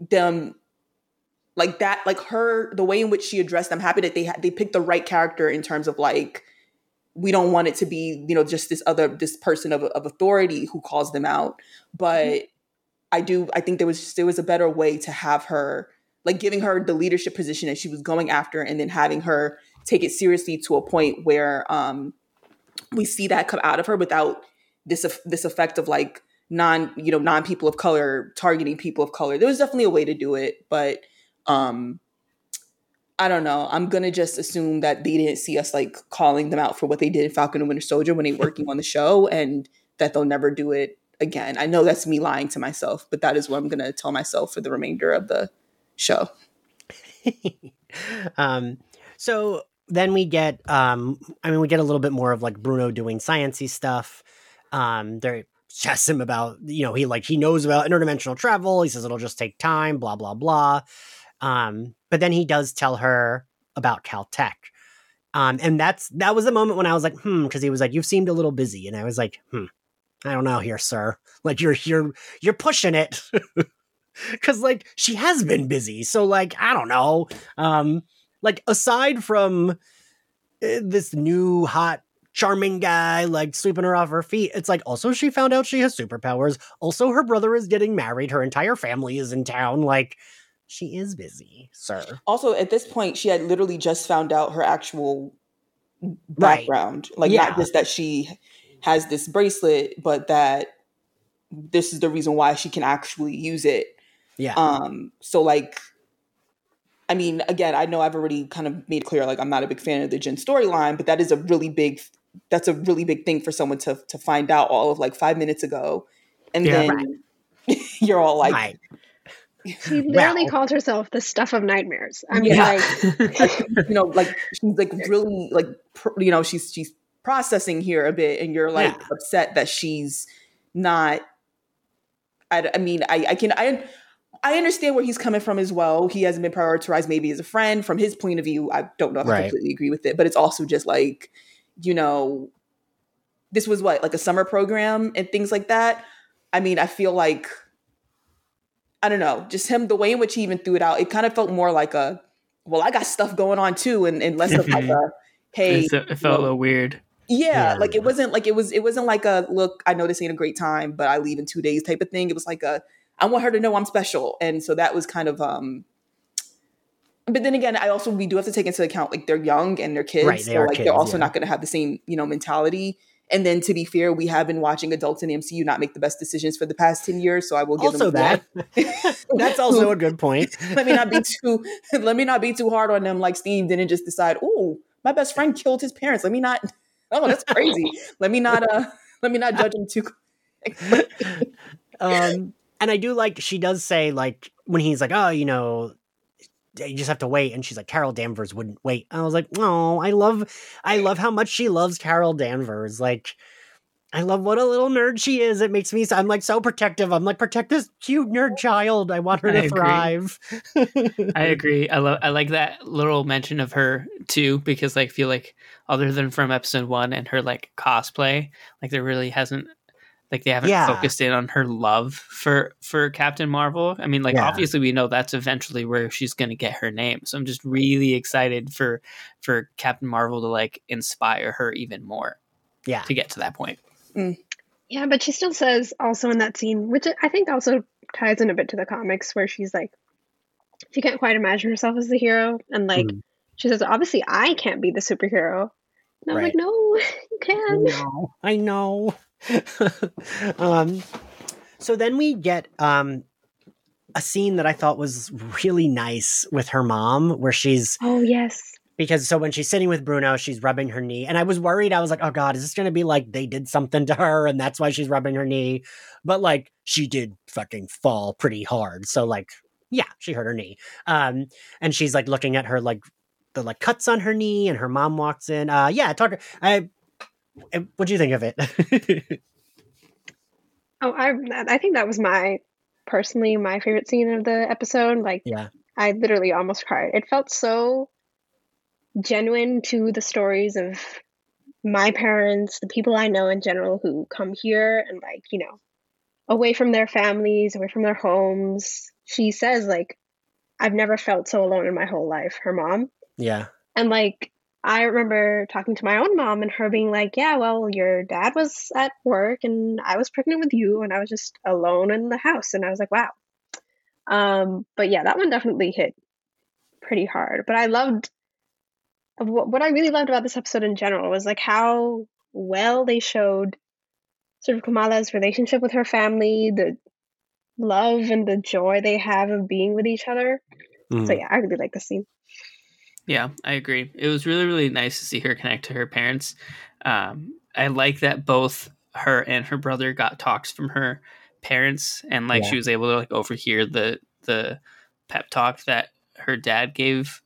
them like that like her the way in which she addressed i'm happy that they had they picked the right character in terms of like we don't want it to be you know just this other this person of, of authority who calls them out but mm-hmm. i do i think there was just, there was a better way to have her like giving her the leadership position that she was going after and then having her take it seriously to a point where um we see that come out of her without this this effect of like non you know non people of color targeting people of color there was definitely a way to do it but um I don't know. I'm gonna just assume that they didn't see us like calling them out for what they did in Falcon and Winter Soldier when they working on the show, and that they'll never do it again. I know that's me lying to myself, but that is what I'm gonna tell myself for the remainder of the show. um, so then we get, um, I mean, we get a little bit more of like Bruno doing sciency stuff. Um, they're asks him about, you know, he like he knows about interdimensional travel. He says it'll just take time, blah blah blah. Um, but then he does tell her about Caltech. Um, and that's that was the moment when I was like, hmm, because he was like, "You've seemed a little busy," and I was like, hmm, I don't know here, sir. Like you're you're you're pushing it, because like she has been busy. So like I don't know. Um, like aside from uh, this new hot charming guy like sweeping her off her feet. It's like also she found out she has superpowers. Also her brother is getting married. Her entire family is in town. Like she is busy, sir. Also, at this point, she had literally just found out her actual background. Right. Like, yeah. not just that she has this bracelet, but that this is the reason why she can actually use it. Yeah. Um, so like I mean, again, I know I've already kind of made clear like I'm not a big fan of the Jinn storyline, but that is a really big that's a really big thing for someone to to find out all of like five minutes ago. And yeah, then right. you're all like right. She literally well. called herself the stuff of nightmares. I mean, yeah. like, you know, like she's like really like, you know, she's she's processing here a bit, and you're like yeah. upset that she's not. I, I mean, I, I can I I understand where he's coming from as well. He hasn't been prioritized maybe as a friend from his point of view. I don't know if right. I completely agree with it, but it's also just like, you know, this was what like a summer program and things like that. I mean, I feel like I don't know, just him, the way in which he even threw it out, it kind of felt more like a, well, I got stuff going on too, and, and less of like mm-hmm. a, hey. It felt a little weird. Yeah, yeah, like it wasn't like it was it wasn't like a look, I know this ain't a great time, but I leave in two days type of thing. It was like a I want her to know I'm special. And so that was kind of um but then again, I also we do have to take into account like they're young and they're kids. Right, they so like kids, they're also yeah. not gonna have the same, you know, mentality. And then to be fair, we have been watching adults in the MCU not make the best decisions for the past 10 years. So I will give also them that. That's also a good point. let me not be too let me not be too hard on them like Steve didn't just decide, oh, my best friend killed his parents. Let me not oh, that's crazy. let me not uh let me not judge him too um and I do like she does say like when he's like, oh, you know, you just have to wait. And she's like carol danvers wouldn't wait. And i was like oh i love i love how much she loves carol danvers. Like i love what a little nerd she is. It makes me i'm like so protective. I'm like protect this cute nerd child. I want her I to agree. thrive. I agree. I love i like that little mention of her too because like, I feel like other than from episode one and her like cosplay like there really hasn't like they haven't yeah. focused in on her love for for Captain Marvel. I mean, like yeah. obviously we know that's eventually where she's going to get her name. So I'm just really excited for for Captain Marvel to like inspire her even more. Yeah, to get to that point. Mm. Yeah, but she still says also in that scene, which I think also ties in a bit to the comics, where she's like, she can't quite imagine herself as the hero, and like mm. she says, obviously I can't be the superhero. And I was right. like, no, you can. I know. I know. um, so then we get um, a scene that I thought was really nice with her mom, where she's oh yes, because so when she's sitting with Bruno, she's rubbing her knee, and I was worried. I was like, oh god, is this going to be like they did something to her, and that's why she's rubbing her knee? But like she did fucking fall pretty hard, so like yeah, she hurt her knee. Um, and she's like looking at her like the like cuts on her knee, and her mom walks in. Uh, yeah, talk. I what do you think of it? oh, I I think that was my personally my favorite scene of the episode. Like, yeah, I literally almost cried. It felt so genuine to the stories of my parents, the people I know in general who come here and like you know away from their families, away from their homes. She says like I've never felt so alone in my whole life. Her mom. Yeah. And like I remember talking to my own mom and her being like, "Yeah, well, your dad was at work and I was pregnant with you and I was just alone in the house." And I was like, "Wow." Um, but yeah, that one definitely hit pretty hard. But I loved what I really loved about this episode in general was like how well they showed sort of Kamala's relationship with her family, the love and the joy they have of being with each other. Mm. So yeah, I really like the scene. Yeah, I agree. It was really really nice to see her connect to her parents. Um, I like that both her and her brother got talks from her parents, and like yeah. she was able to like overhear the the pep talk that her dad gave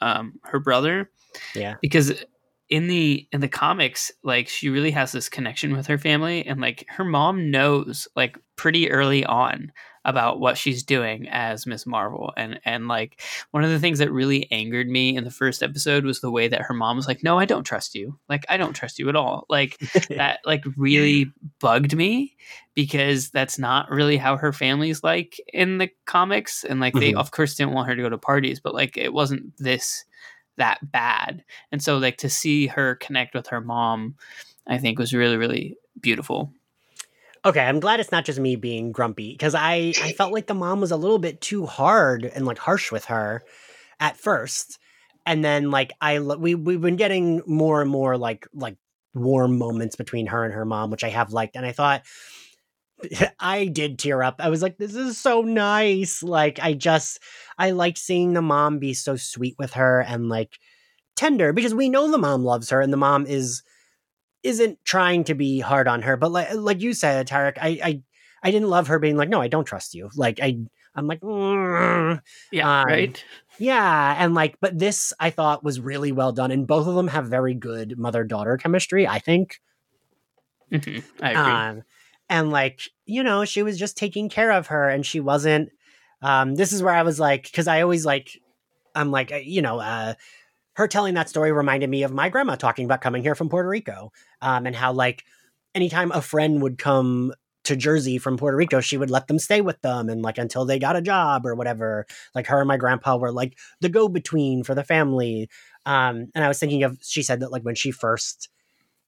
um, her brother. Yeah, because in the in the comics like she really has this connection with her family and like her mom knows like pretty early on about what she's doing as Miss Marvel and and like one of the things that really angered me in the first episode was the way that her mom was like no I don't trust you like I don't trust you at all like that like really bugged me because that's not really how her family's like in the comics and like they mm-hmm. of course didn't want her to go to parties but like it wasn't this that bad. And so like to see her connect with her mom, I think was really really beautiful. Okay, I'm glad it's not just me being grumpy because I I felt like the mom was a little bit too hard and like harsh with her at first. And then like I we we've been getting more and more like like warm moments between her and her mom, which I have liked. And I thought I did tear up. I was like, this is so nice. Like, I just, I liked seeing the mom be so sweet with her and like tender because we know the mom loves her and the mom is, isn't trying to be hard on her. But like, like you said, Tarek, I, I, I didn't love her being like, no, I don't trust you. Like, I, I'm like, mm. yeah, um, right. Yeah. And like, but this I thought was really well done. And both of them have very good mother daughter chemistry, I think. Mm-hmm. I agree. Um, and like you know she was just taking care of her and she wasn't um this is where i was like because i always like i'm like you know uh her telling that story reminded me of my grandma talking about coming here from puerto rico um and how like anytime a friend would come to Jersey from Puerto Rico, she would let them stay with them and like until they got a job or whatever. Like her and my grandpa were like the go between for the family. Um, and I was thinking of she said that like when she first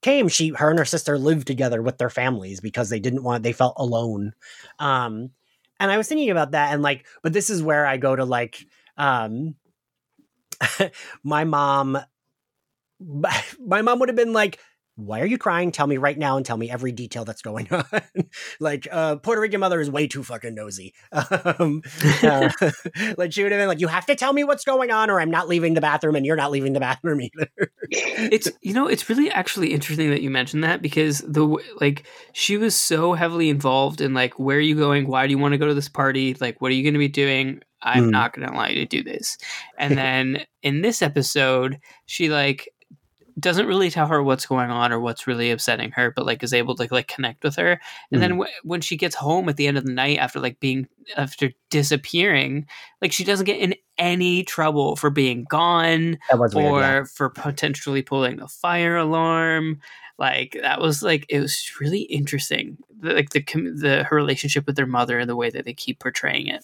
came, she, her and her sister lived together with their families because they didn't want, they felt alone. Um, and I was thinking about that and like, but this is where I go to like, um, my mom, my mom would have been like, why are you crying? Tell me right now and tell me every detail that's going on. like, uh, Puerto Rican mother is way too fucking nosy. Um, uh, like, she would have been like, you have to tell me what's going on or I'm not leaving the bathroom and you're not leaving the bathroom either. it's, you know, it's really actually interesting that you mentioned that because the, like, she was so heavily involved in, like, where are you going? Why do you want to go to this party? Like, what are you going to be doing? I'm mm. not going to allow you to do this. And then in this episode, she, like, doesn't really tell her what's going on or what's really upsetting her, but like is able to like connect with her. And mm-hmm. then w- when she gets home at the end of the night after like being after disappearing, like she doesn't get in any trouble for being gone or weird, yeah. for potentially pulling the fire alarm. Like that was like it was really interesting. The, like the the her relationship with their mother and the way that they keep portraying it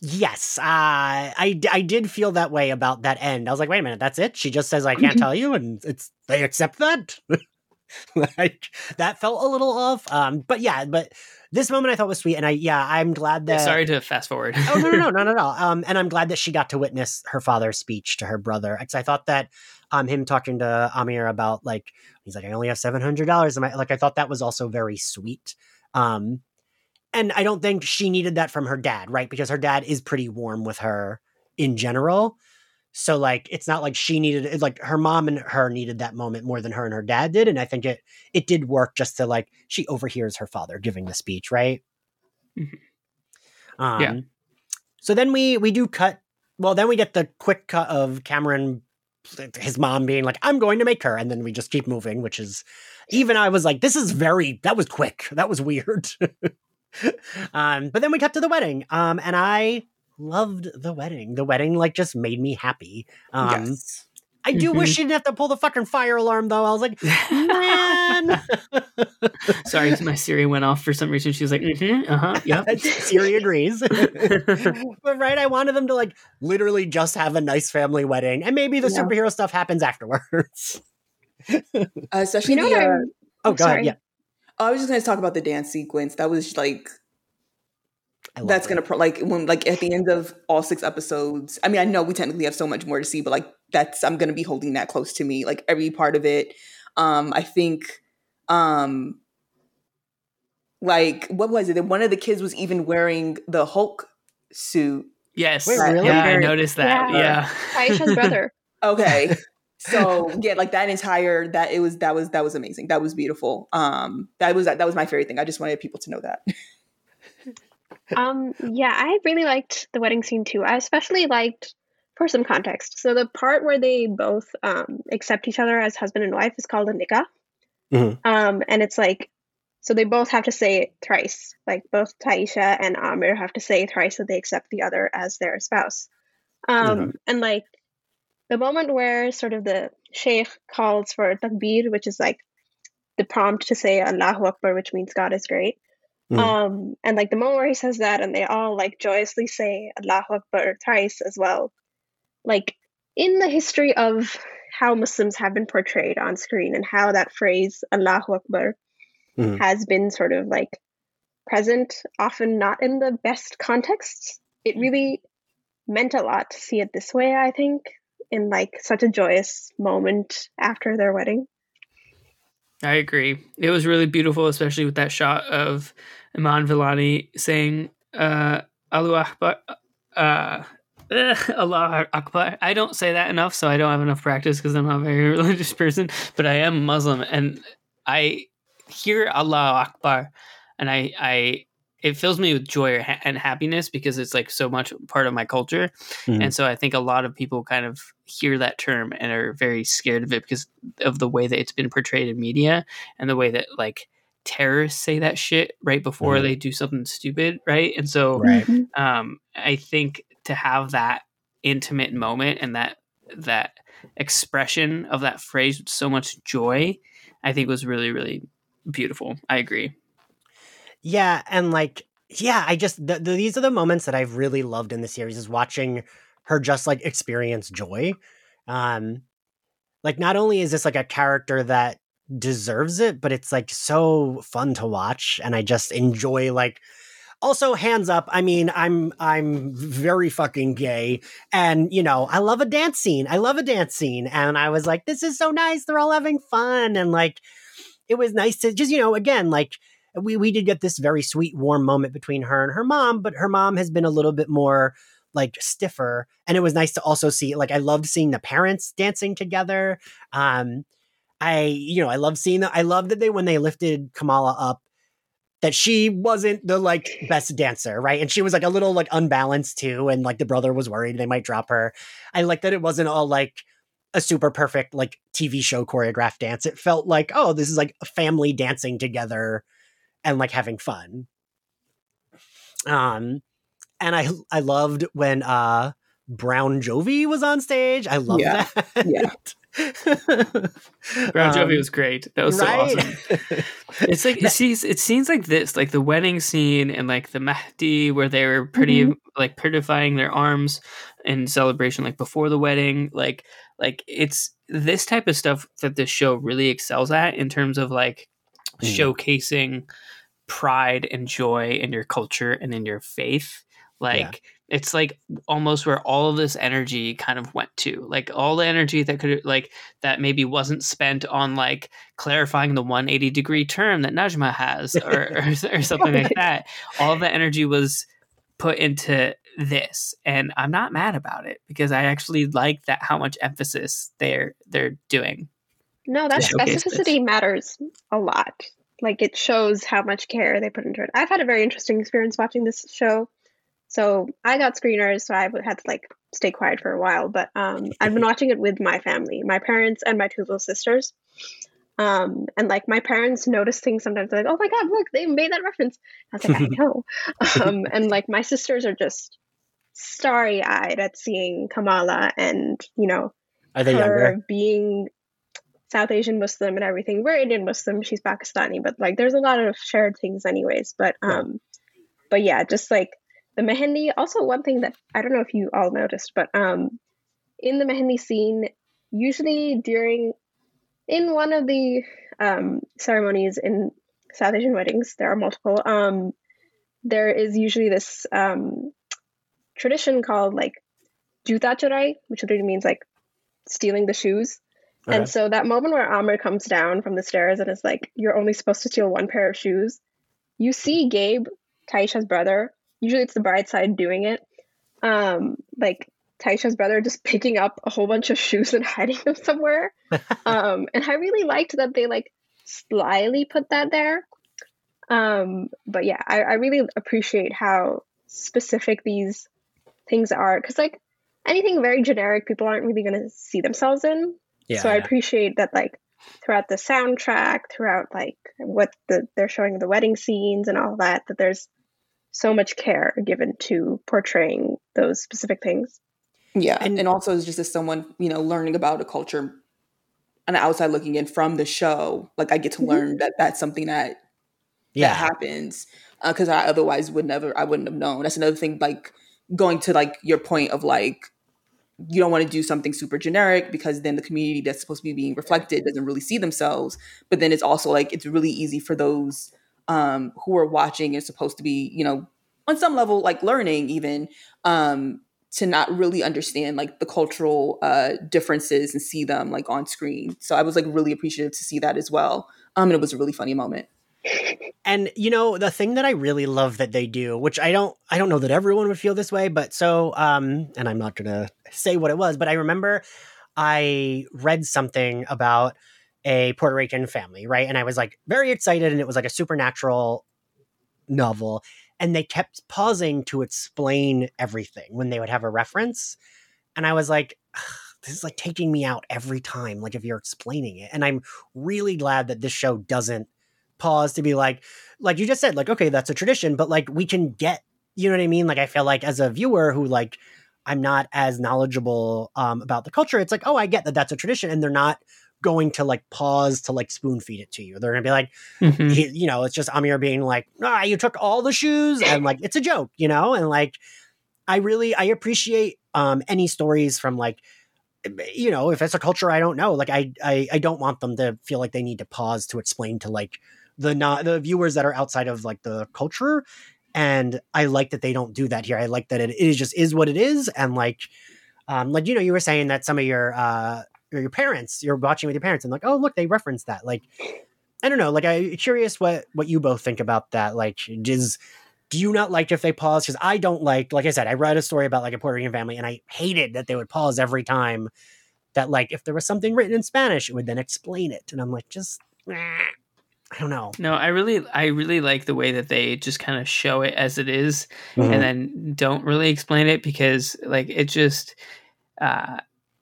yes, uh, I I did feel that way about that end. I was like, wait a minute, that's it. She just says I can't tell you, and it's they accept that. like that felt a little off. Um, but yeah, but this moment I thought was sweet, and I yeah, I'm glad that. Sorry to fast forward. oh no no no no no no. Um, and I'm glad that she got to witness her father's speech to her brother because I thought that um him talking to Amir about like he's like I only have seven hundred dollars, and like I thought that was also very sweet. Um, and I don't think she needed that from her dad, right? Because her dad is pretty warm with her in general. So like it's not like she needed it like her mom and her needed that moment more than her and her dad did and I think it it did work just to like she overhears her father giving the speech, right? Mm-hmm. Um yeah. so then we we do cut well then we get the quick cut of Kamran his mom being like I'm going to make her and then we just keep moving which is even I was like this is very that was quick. That was weird. um, but then we cut to the wedding. Um, and I loved the wedding. The wedding like just made me happy. Um, yes. I do mm-hmm. wish she didn't have to pull the fucking fire alarm though. I was like, man. Sorry, my Siri went off for some reason. She was like, mm-hmm, uh huh, yeah. Siri agrees. but right, I wanted them to like literally just have a nice family wedding, and maybe the yeah. superhero stuff happens afterwards. Uh, especially you know the, uh, oh, go ahead. Yeah. I was just going to talk about the dance sequence. That was like that's gonna pro- like when like at the end of all six episodes i mean i know we technically have so much more to see but like that's i'm gonna be holding that close to me like every part of it. Um i think um like what was it? That one of the kids was even wearing the hulk suit. Yes. Wait, really? yeah i noticed that. Yeah, yeah. aisha's brother. Okay so yeah like that entire that it was that was that was amazing that was beautiful um that was that was my favorite thing i just wanted people to know that um, yeah, I really liked the wedding scene too. I especially liked, for some context, so the part where they both um, accept each other as husband and wife is called a nikah. Mm-hmm. Um, and it's like, so they both have to say it thrice. Like both Taisha and Amir have to say thrice that they accept the other as their spouse. Um, mm-hmm. And like the moment where sort of the sheikh calls for takbir, which is like the prompt to say Allahu Akbar, which means God is great. Mm. Um, and like the moment where he says that, and they all like joyously say Allahu Akbar thrice as well. Like in the history of how Muslims have been portrayed on screen and how that phrase Allahu Akbar mm. has been sort of like present, often not in the best contexts. It really meant a lot to see it this way, I think, in like such a joyous moment after their wedding. I agree. It was really beautiful, especially with that shot of Iman Vellani saying uh, Allahu Akbar. Uh, Allah Akbar. I don't say that enough, so I don't have enough practice because I'm not a very religious person, but I am Muslim and I hear Allah Akbar and I, I, it fills me with joy and happiness because it's like so much part of my culture. Mm-hmm. And so I think a lot of people kind of hear that term and are very scared of it because of the way that it's been portrayed in media and the way that like terrorists say that shit right before mm-hmm. they do something stupid, right? And so right. Mm-hmm. um I think to have that intimate moment and that that expression of that phrase with so much joy, I think was really really beautiful. I agree. Yeah, and like yeah, I just the, the, these are the moments that I've really loved in the series is watching her just like experience joy. Um like not only is this like a character that deserves it, but it's like so fun to watch and I just enjoy like also hands up i mean i'm i'm very fucking gay and you know i love a dance scene i love a dance scene and i was like this is so nice they're all having fun and like it was nice to just you know again like we we did get this very sweet warm moment between her and her mom but her mom has been a little bit more like stiffer and it was nice to also see like i loved seeing the parents dancing together um I, you know, I love seeing that. I love that they, when they lifted Kamala up, that she wasn't the like best dancer, right? And she was like a little like unbalanced too. And like the brother was worried they might drop her. I like that it wasn't all like a super perfect like TV show choreographed dance. It felt like, oh, this is like a family dancing together and like having fun. Um, and I I loved when uh Brown Jovi was on stage. I love yeah. that. Yeah. Brown um, Jovi was great. That was right? so awesome. It's like it seems it seems like this, like the wedding scene and like the Mehendi where they were pretty mm-hmm. like prettifying their arms in celebration like before the wedding. Like like it's this type of stuff that this show really excels at in terms of like mm. showcasing pride and joy in your culture and in your faith. Like yeah it's like almost where all of this energy kind of went to. Like all the energy that could like that maybe wasn't spent on like clarifying the 180 degree term that najma has or, or, or something like that. All the energy was put into this and i'm not mad about it because i actually like that how much emphasis they're they're doing. No that specificity this. matters a lot like it shows how much care they put into it i've had a very interesting experience watching this show so I got screeners, so I had to like stay quiet for a while. But um, I've been watching it with my family, my parents and my two little sisters. Um, and like my parents notice things sometimes. They're like, "Oh my god, look, they made that reference." I was like, "I know." um, and like my sisters are just starry eyed at seeing Kamala, and you know, Are they her younger? being South Asian Muslim and everything. We're Indian Muslim, she's Pakistani, but like there's a lot of shared things anyways. But um but yeah, just like the Mehendi, also one thing that I don't know if you all noticed, but um in the Mehendi scene, usually during in one of the um ceremonies in South Asian weddings, there are multiple, um there is usually this um tradition called like juta chorai, which literally means like stealing the shoes. Okay. And so that moment where Amir comes down from the stairs and is like, "You're only supposed to steal one pair of shoes," you see Gabe, Taisha's brother. Usually, it's the bride side doing it. Um, like Taisha's brother just picking up a whole bunch of shoes and hiding them somewhere. um, and I really liked that they like slyly put that there. Um, but yeah, I, I really appreciate how specific these things are because like anything very generic, people aren't really going to see themselves in. Yeah. So I appreciate that like throughout the soundtrack, throughout like what the they're showing the wedding scenes and all that, that there's so much care given to portraying those specific things. Yeah, And- and, also it's just as someone you know learning about a culture, on the outside looking in from the show, like I get to Mhm. learn that that's something that yeah. that happens because I otherwise would never I wouldn't have known. That's another thing. Like going to like your point of like you don't want to do something super generic because then the community that's supposed to be being reflected doesn't really see themselves. But then it's also like it's really easy for those um, who are watching and supposed to be you know on some level like learning even um, to not really understand like the cultural uh, differences and see them like on screen. So I was like really appreciative to see that as well. Um, and it was a really funny moment. And you know, the thing that I really love that they do, which I don't I don't know that everyone would feel this way, but so um and I'm not to say what it was, but I remember I read something about a Puerto Rican family, right? And I was like very excited and it was like a supernatural novel and they kept pausing to explain everything when they would have a reference. And I was like this is like taking me out every time like if you're explaining it. And I'm really glad that this show doesn't pause to be like like you just said like okay that's a tradition but like we can get you know what i mean like i feel like as a viewer who like i'm not as knowledgeable um about the culture it's like oh i get that that's a tradition and they're not going to like pause to like spoon feed it to you they're gonna be like Mhm. he, you know it's just amir being like ah you took all the shoes and like it's a joke you know and like i really i appreciate um any stories from like you know if it's a culture i don't know like i i, I don't want them to feel like they need to pause to explain to like the not the viewers that are outside of like the culture and i like that they don't do that here. I like that it, it is just is what it is and like um like you know you were saying that some of your uh your parents you're watching with your parents and like oh look they referenced that. Like i don't know like i'm curious what what you both think about that like does do you not like if they pause? Because i don't like like i said i read a story about like a puerto rican family and i hated that they would pause every time that like if there was something written in spanish it would then explain it and i'm like just eh, i don't know No, I really, I really like the way that they just kind of show it as it is, Mhm. and then don't really explain it because, like, it just, uh,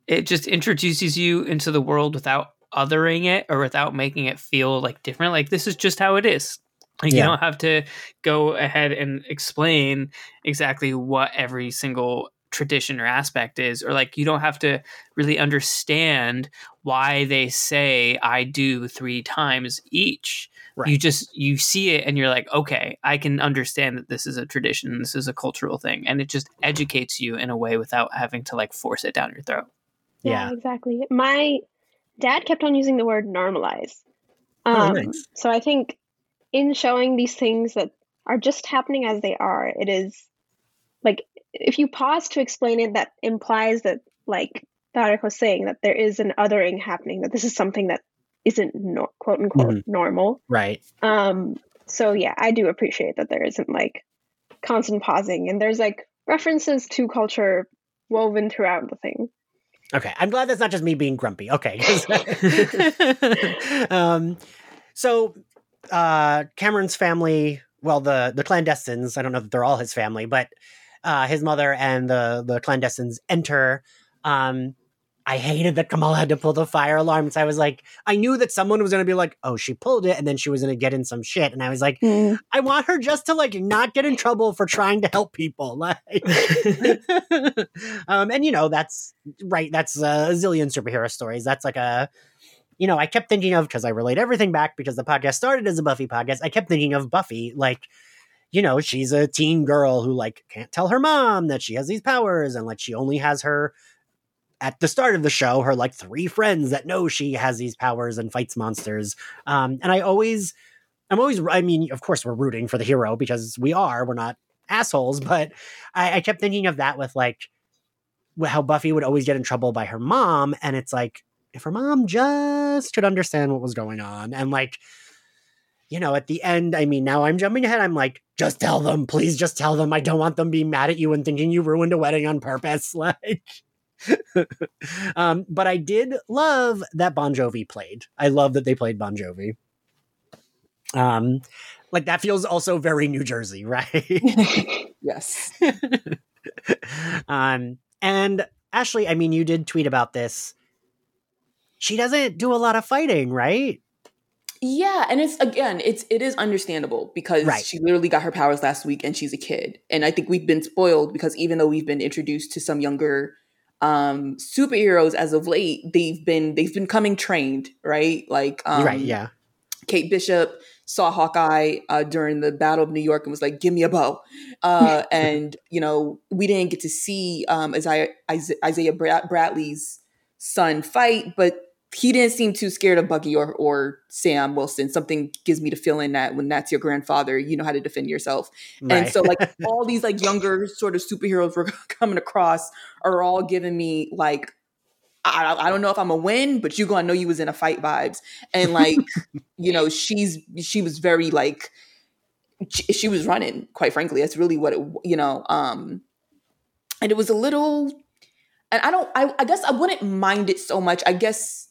it just introduces you into the world without othering it or without making it feel like different. Like this is just how it is. Like Yeah. you don't have to go ahead and explain exactly what every single tradition or aspect is, or like you don't have to really understand why they say I do three times each. Right. You just you see it and you're like, okay, I can understand that this is a tradition, this is a cultural thing, and it just educates you in a way without having to like force it down your throat. Yeah. exactly. My dad kept on using the word normalize. Oh, Um, nice. So I think in showing these things that are just happening as they are, it is like if you pause to explain it, that implies that, like Tarek was saying, that there is an othering happening, that this is something that isn't nor- quote unquote normal. right Um, so yeah, I do appreciate that there isn't like constant pausing and there's like references to culture woven throughout the thing. Okay, I'm glad that's not just me being grumpy. Okay. um, so uh, Kamran's family, well, the the clandestines. I don't know that they're all his family, but uh, his mother and the the clandestines enter. Um, I hated that Kamala had to pull the fire alarm. So I was like, I knew that someone was going to be like, oh, she pulled it. And then she was going to get in some shit. And I was like, mm. I want her just to like not get in trouble for trying to help people. Like, um, and you know, that's right. That's a zillion superhero stories. That's like a, you know, I kept thinking of, because I relate everything back because the podcast started as a Buffy podcast. I kept thinking of Buffy, like, you know, she's a teen girl who like can't tell her mom that she has these powers and like she only has her at the start of the show, her like three friends that know she has these powers and fights monsters. Um, and I always, I'm always, I mean, of course, we're rooting for the hero because we are, we're not assholes, but I, I kept thinking of that with like how Buffy would always get in trouble by her mom. And it's like, if her mom just could understand what was going on and like, you know, at the end, I mean, now I'm jumping ahead. I'm like, just tell them, please just tell them. I don't want them being mad at you and thinking you ruined a wedding on purpose. Like, um, but I did love that Bon Jovi played. I love that they played Bon Jovi. Um, like that feels also very New Jersey, right? yes. um, and Ashley, I mean, you did tweet about this. She doesn't do a lot of fighting, right? Yeah, and it's again, it's it is understandable because right. she literally got her powers last week and she's a kid. And I think we've been spoiled because even though we've been introduced to some younger um superheroes as of late they've been they've been coming trained right like um right yeah kate bishop saw hawkeye uh, during the battle of new york and was like give me a bow uh and you know we didn't get to see um isaiah isaiah bradley's son fight but he didn't seem too scared of Bucky or or Sam Wilson. Something gives me the feeling that when that's your grandfather, you know how to defend yourself. Right. And so like all these like younger sort of superheroes we're coming across are all giving me like I, I don't know if I'm a win, but you gonna know you was in a fight vibes. And like, you know, she's she was very like she, she was running, quite frankly. That's really what it you know, um and it was a little and I don't I, I guess I wouldn't mind it so much. I guess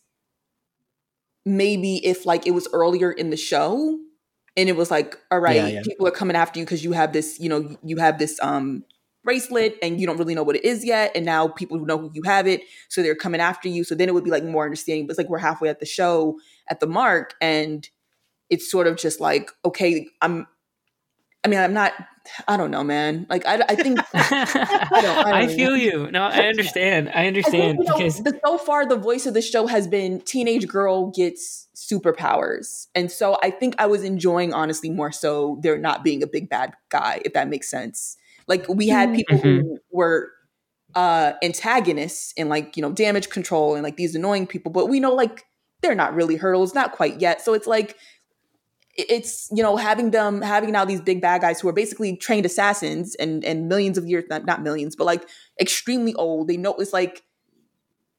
maybe if like it was earlier in the show and it was like all right yeah, yeah. people are coming after you because you have this you know you have this um bracelet and you don't really know what it is yet and now people know who you have it so they're coming after you so then it would be like more understanding but it's like we're halfway at the show at the mark and it's sort of just like okay i'm i mean i'm not I don't know, man. Like I, I think I, don't, I, don't I feel you. No, I understand. I understand I think, because know, so far the voice of the show has been teenage girl gets superpowers, and so I think I was enjoying honestly more so there not being a big bad guy, if that makes sense. Like we had people mm-hmm. who were uh antagonists and like you know damage control and like these annoying people, but we know like they're not really hurdles, not quite yet. So it's like it's you know having them having now these big bad guys who are basically trained assassins and and millions of years not, not millions but like extremely old. They know it's like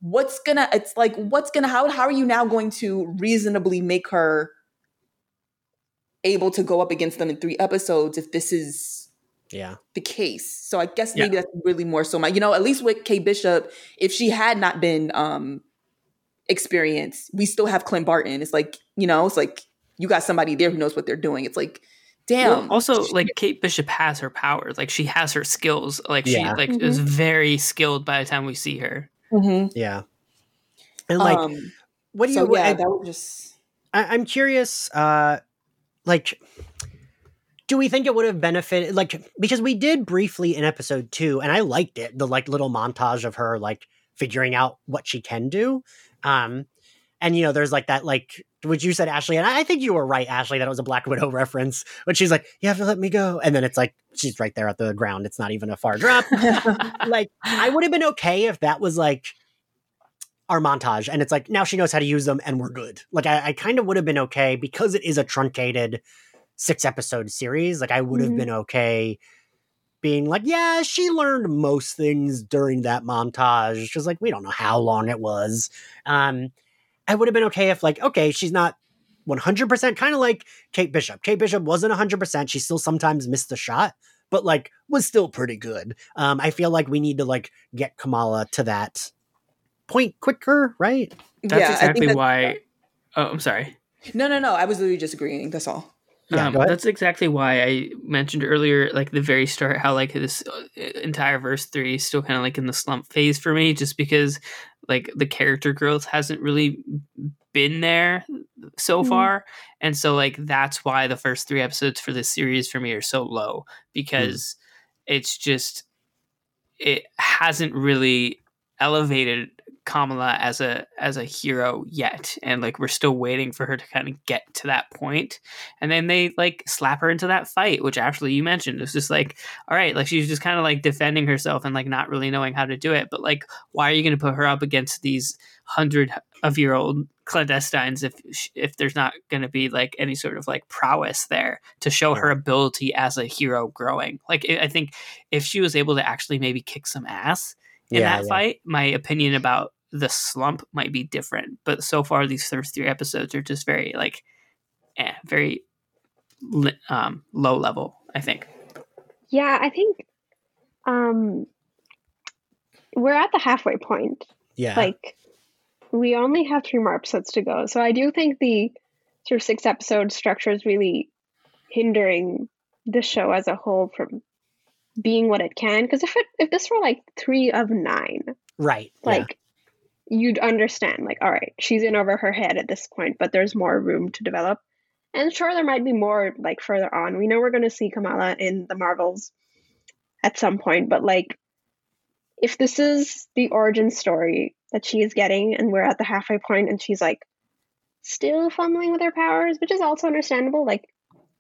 what's gonna it's like what's gonna how how are you now going to reasonably make her able to go up against them in three episodes if this is yeah. the case? So i guess maybe yeah. that's really more so my you know at least with kate bishop if she had not been um experienced we still have clint barton. It's like you know it's like you got somebody there who knows what they're doing. It's like, damn. Well, also, like Kate Bishop has her powers. Like she has her skills. Like yeah. she like mm-hmm. is very skilled by the time we see her. Mm-hmm. Yeah. And like, um, what do you? So, yeah, that would just. I, I'm curious. Uh, like, do we think it would have benefited? Like, because we did briefly in episode two, and I liked it. The like little montage of her like figuring out what she can do. Um, and you know, there's like that like which you said, Ashley, and I think you were right, Ashley, that it was a Black Widow reference. But she's like, "You have to let me go," and then it's like she's right there at the ground. It's not even a far drop. like I would have been okay if that was like our montage, and it's like now she knows how to use them, and we're good. Like I, I kind of would have been okay because it is a truncated six episode series. Like I would have mm-hmm. been okay being like, yeah, she learned most things during that montage. She's like we don't know how long it was. Um, I would have been okay if like, okay, she's not 100% kind of like Kate Bishop. Kate Bishop wasn't 100%. She still sometimes missed the shot, but like was still pretty good. Um, I feel like we need to like get Kamala to that point quicker, right? That's yeah, exactly that's, why. Oh, I'm sorry. No, no, no. I was literally just agreeing. That's all. Yeah, um, that's exactly why I mentioned earlier, like the very start, how like this uh, entire verse three is still kind of like in the slump phase for me, just because like the character growth hasn't really been there so mm-hmm. far and so like that's why the first three episodes for this series for me are so low because mm. it's just it hasn't really elevated Kamala as a as a hero yet and like we're still waiting for her to kind of get to that point. And then they like slap her into that fight which actually you mentioned it's just like all right like she's just kind of like defending herself and like not really knowing how to do it but like why are you going to put her up against these hundred of year old clandestines if if there's not going to be like any sort of like prowess there to show her ability as a hero growing? Like i think if she was able to actually maybe kick some ass in yeah, that yeah. fight my opinion about the slump might be different. But so far, these first three episodes are just very like, eh, very um, low level. I think. Yeah, I think um, we're at the halfway point. Yeah, like we only have three more episodes to go, so I do think the sort of six episode structure is really hindering the show as a whole from being what it can. Because if it if this were like three of nine, right, like you'd understand like all right she's in over her head at this point but there's more room to develop and sure there might be more like further on we know we're going to see kamala in the marvels at some point but like if this is the origin story that she is getting and we're at the halfway point and she's like still fumbling with her powers which is also understandable like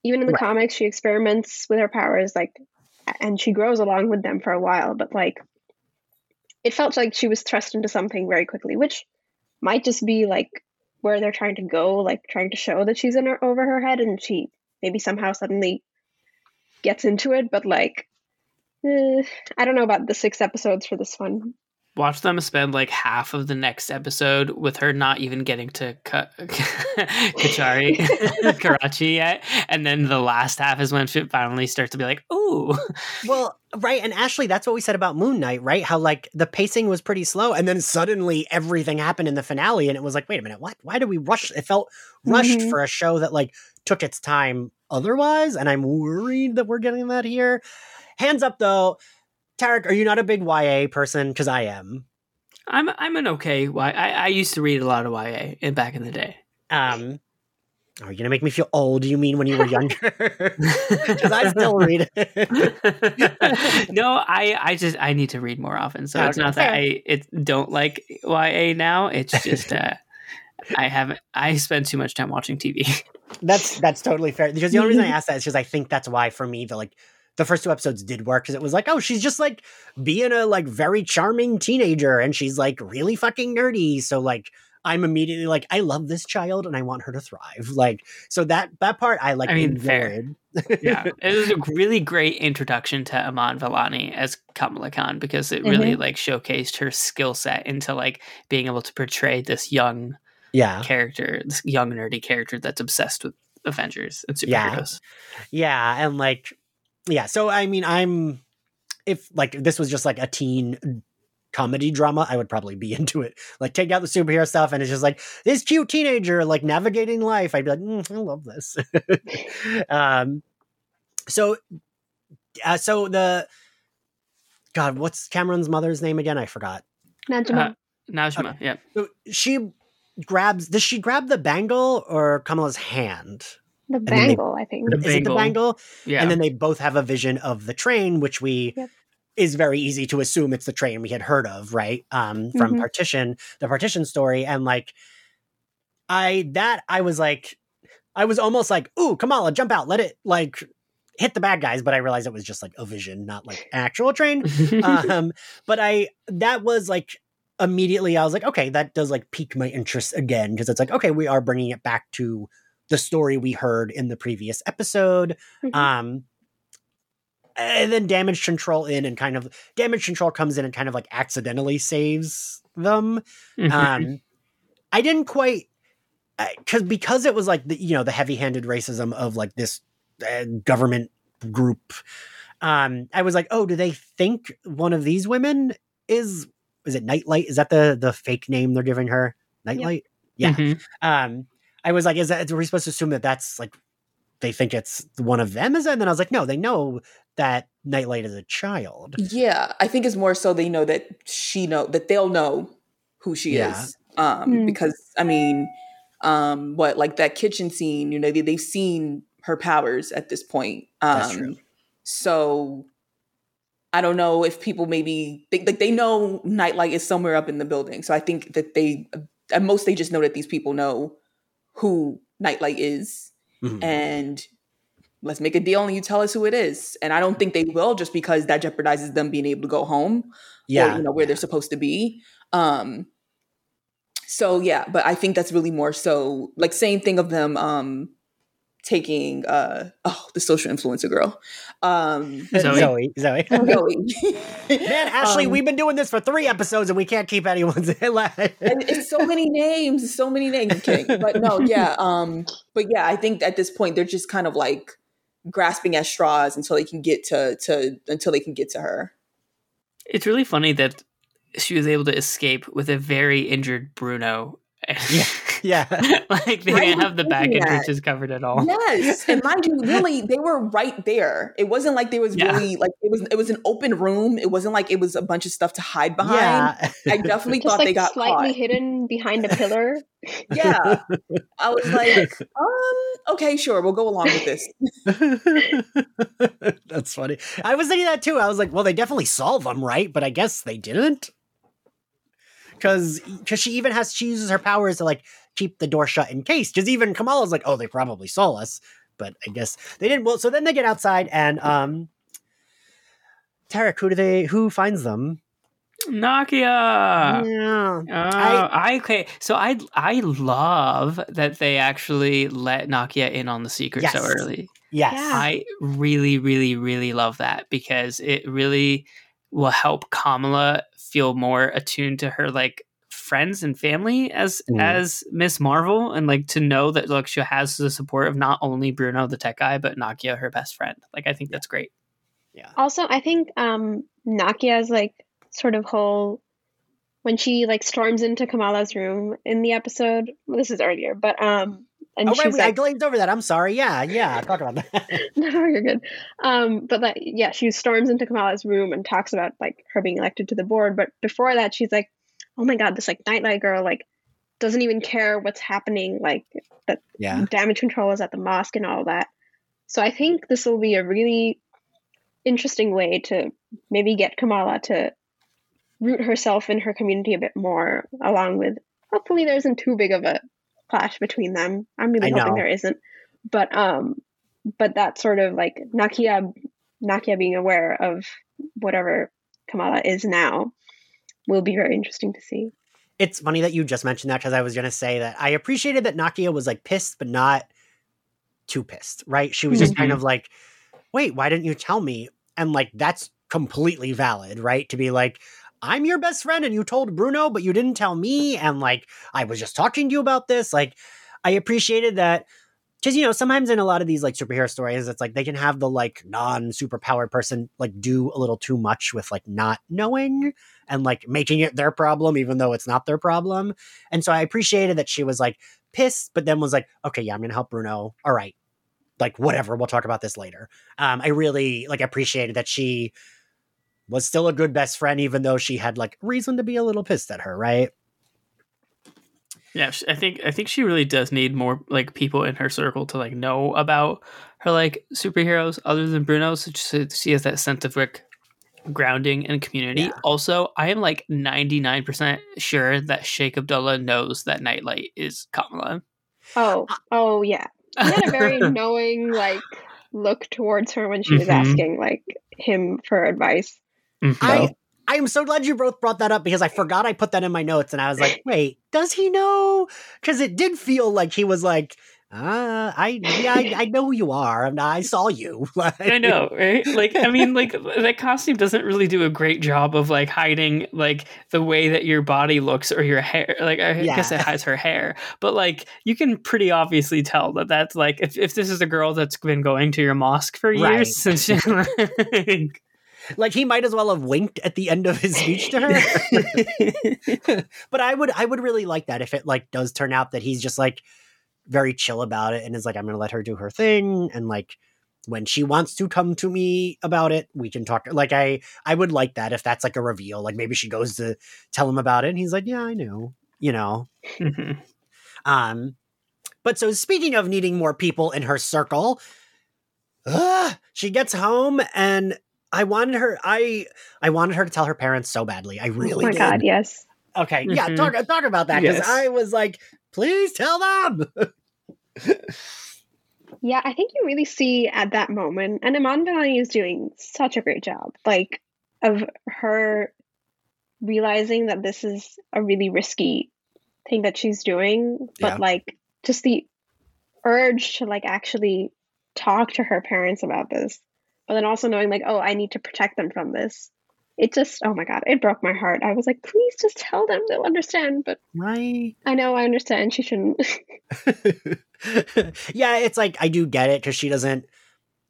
even in the right. comics she experiments with her powers like and she grows along with them for a while but like it felt like she was thrust into something very quickly, which might just be like where they're trying to go, like trying to show that she's in her over her head and she maybe somehow suddenly gets into it. But like, eh, I don't know about the six episodes for this one watch them spend like half of the next episode with her not even getting to Ka- Kachari Karachi yet, and then the last half is when she finally starts to be like, "Ooh." Well, right, and Ashley, that's what we said about Moon Knight, right? How like the pacing was pretty slow, and then suddenly everything happened in the finale, and it was like, wait a minute, what? Why did we rush? It felt rushed mm-hmm. for a show that like took its time otherwise, and I'm worried that we're getting that here. Hands up, though Tarek, are you not a big YA person? Because I am. I'm I'm an okay YA. I, I used to read a lot of YA in, back in the day. Um, are you gonna make me feel old? You mean when you were younger? Because I still read it. no, I I just I need to read more often. So okay. it's not that I it don't like YA now. It's just uh, I haven't. I spend too much time watching TV. That's that's totally fair. Because the only reason I ask that is because I think that's why for me the like the first two episodes did work because it was like, oh, she's just like being a like very charming teenager and she's like really fucking nerdy. So like I'm immediately like, I love this child and I want her to thrive. Like, so that that part I like. I mean, fair. yeah, it was a really great introduction to Iman Vellani as Kamala Khan because it really mm-hmm. like showcased her skill set into like being able to portray this young yeah character, this young nerdy character that's obsessed with Avengers and superheroes. Yeah, yeah and like yeah, so I mean, I'm if like this was just like a teen comedy drama, I would probably be into it. Like take out the superhero stuff, and it's just like this cute teenager like navigating life. I'd be like, mm, I love this. um, so, uh, so the God, what's Kamran's mother's name again? I forgot. Najma. Uh, Najma. Yeah. So she grabs. Does she grab the bangle or Kamala's hand? The bangle, they, I think. The is bangle. it the bangle? Yeah. And then they both have a vision of the train, which we yep. is very easy to assume it's the train we had heard of, right? Um, from mm-hmm. partition, the partition story. And like I that I was like I was almost like, ooh, Kamala, jump out, let it like hit the bad guys, but I realized it was just like a vision, not like actual train. um, but I that was like immediately I was like, okay, that does like pique my interest again because it's like, okay, we are bringing it back to the story we heard in the previous episode. Mm-hmm. Um, and then damage control in and kind of damage control comes in and kind of like accidentally saves them. Mm-hmm. Um, I didn't quite because because it was like the you know the heavy handed racism of like this uh, government group. Um, I was like, oh, do they think one of these women is is it Nightlight? Is that the the fake name they're giving her? Nightlight. Yep. Yeah. Mm-hmm. Um, I was like, is that, are we supposed to assume that that's like, they think it's one of them? Is it? And then I was like, no, they know that Nightlight is a child. Yeah. I think it's more so they know that she know, that they'll know who she Yeah. is. Um, Mm. because I mean, um, what like that kitchen scene, you know, they, they've seen her powers at this point. Um, That's true. So I don't know if people maybe they, like they know Nightlight is somewhere up in the building. So I think that they at most they just know that these people know who Nightlight is, Mhm. and let's make a deal and you tell us who it is. And I don't think they will just because that jeopardizes them being able to go home yeah. or you know where they're supposed to be. Um so yeah, but I think that's really more so like same thing of them um taking uh oh the social influencer girl. Um Zoe. Zoe. Zoe. Zoe. Man, Ashley, Um, we've been doing this for three episodes and we can't keep anyone's left. and it's so many names, so many names. I'm kidding. But no, yeah. Um, but yeah, I think at this point they're just kind of like grasping at straws until they can get to to until they can get to her. It's really funny that she was able to escape with a very injured Bruno. Yeah. Yeah. like they I didn't have the back thinking that. entrances covered at all. Yes, and mind you, really, they were right there. It wasn't like there was Yeah. really like it was. It was an open room. It wasn't like it was a bunch of stuff to hide behind. Yeah. I definitely Just thought like they got slightly caught. hidden behind a pillar. Yeah, I was like, um, okay, sure, we'll go along with this. That's funny. I was thinking that too. I was like, well, they definitely saw them, right? But I guess they didn't. because Because she even has, she uses her powers to like keep the door shut in case. Because even Kamala's like, oh, they probably saw us. But I guess they didn't. Well, so then they get outside and, um, Tarek, who do they, who finds them? Nakia. yeah. Oh, I, okay. So I I love that they actually let Nakia in on the secret so early. Yes. Yeah. I really, really, really love that because it really will help Kamala feel more attuned to her like friends and family as Mm. as Miss Marvel and like to know that look she has the support of not only Bruno the tech guy but Nakia her best friend. Like I think that's great. Yeah. Also, I think um Nakia's like sort of whole when she like storms into Kamala's room in the episode. Well, this is earlier, but um, and Oh, she's wait, wait, I like, glazed over that. I'm sorry. Yeah, yeah. Talk about that. no, you're good. Um, but like, yeah, she storms into Kamala's room and talks about like her being elected to the board. But before that, she's like, oh my god, this like nightlight girl like doesn't even care what's happening. Like that yeah. damage control is at the mosque and all that. So I think this will be a really interesting way to maybe get Kamala to root herself in her community a bit more, along with hopefully there isn't too big of a clash between them. I'm really I hoping know. there isn't. But um but that sort of like Nakia Nakia being aware of whatever Kamala is now will be very interesting to see. It's funny that you just mentioned that because I was going to say that I appreciated that Nakia was like pissed, but not too pissed, right? She was just kind Mhm. of like, wait, why didn't you tell me? And like, that's completely valid, right? To be like, I'm your best friend and you told Bruno, but you didn't tell me. And like, I was just talking to you about this. Like, I appreciated that. Because, you know, sometimes in a lot of these like superhero stories, it's like they can have the like non superpowered person like do a little too much with like not knowing and like making it their problem, even though it's not their problem. And so I appreciated that she was like pissed, but then was like, okay, yeah, I'm to help Bruno. All right. Like, whatever. We'll talk about this later. Um, I really like appreciated that she was still a good best friend, even though she had like reason to be a little pissed at her, right? Yeah, I think I think she really does need more like people in her circle to like know about her like superheroes other than Bruno, so she has that sense of like grounding and community. Yeah. Also, I am like ninety nine percent sure that Sheikh Abdullah knows that Nightlight is Kamala. Oh, oh yeah. He had a very knowing like look towards her when she was Mhm. asking like him for advice. Mhm. I I am so glad you both brought that up because I forgot I put that in my notes and I was like, wait, does he know? Because it did feel like he was like, uh, I yeah, I, I know who you are. and I saw you. Like- I know, right? Like, I mean, like that costume doesn't really do a great job of like hiding like the way that your body looks or your hair. Like, I guess it hides her hair, but like you can pretty obviously tell that that's like if, if this is a girl that's been going to your mosque for years Right. since she, like, like he might as well have winked at the end of his speech to her. but I would I would really like that if it like does turn out that he's just like very chill about it and is like I'm gonna let her do her thing and like when she wants to come to me about it, we can talk. Like I, I would like that if that's like a reveal. Like maybe she goes to tell him about it, and he's like, "Yeah, I knew," you know. Um, but so speaking of needing more people in her circle, ugh, she gets home and I wanted her. I I wanted her to tell her parents so badly. I really oh my did. god, yes. Okay, yeah, Mhm. talk talk about that because Yes. I was like, please tell them. Yeah, I think you really see at that moment, and Iman Vellani is doing such a great job, like of her realizing that this is a really risky thing that she's doing, but Yeah. like just the urge to like actually talk to her parents about this, but then also knowing like, oh, I need to protect them from this. It just, oh my god, it broke my heart. I was like, please just tell them; they'll understand. But right. I know I understand. She shouldn't. yeah, it's like I do get it because she doesn't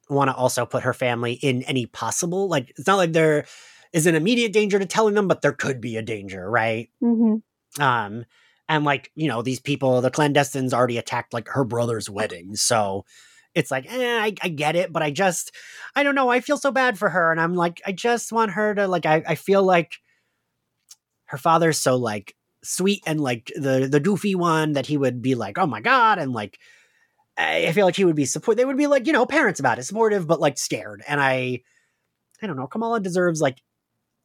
want to also put her family in any possible like it's not like there is an immediate danger to telling them, but there could be a danger, right? hmm Um, and like you know these people, the clandestines already attacked like her brother's wedding, so it's like eh, I, I get it, but I just I don't know. I feel so bad for her, and I'm like I just want her to like I I feel like her father's so like sweet and like the the goofy one that he would be like oh my god and like I feel like he would be support. They would be like you know parents about it, supportive but like scared. And I I don't know. Kamala deserves like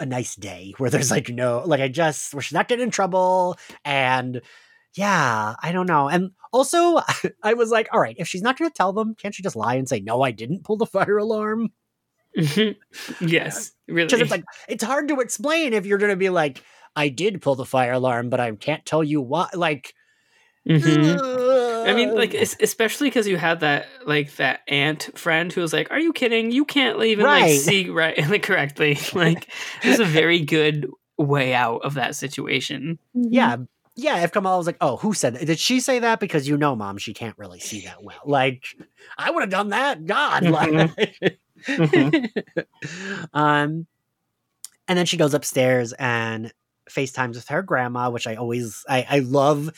a nice day where there's like no like I just where she's not getting in trouble and yeah I don't know. And also I was like all right if she's not going to tell them can't she just lie and say no I didn't pull the fire alarm yes, really. because it's like it's hard to explain if you're going to be like I did pull the fire alarm but I can't tell you why like Mhm. I mean, like, especially because you had that, like, that aunt friend who was like, "Are you kidding? You can't even like see right like correctly." Like, there's a very good way out of that situation. Yeah. Yeah, if Kamala was like, "Oh, who said that? Did she say that?" Because you know, mom, she can't really see that well. Like, I would have done that. God, like, um, and then she goes upstairs and FaceTimes with her grandma, which I always, I, I love.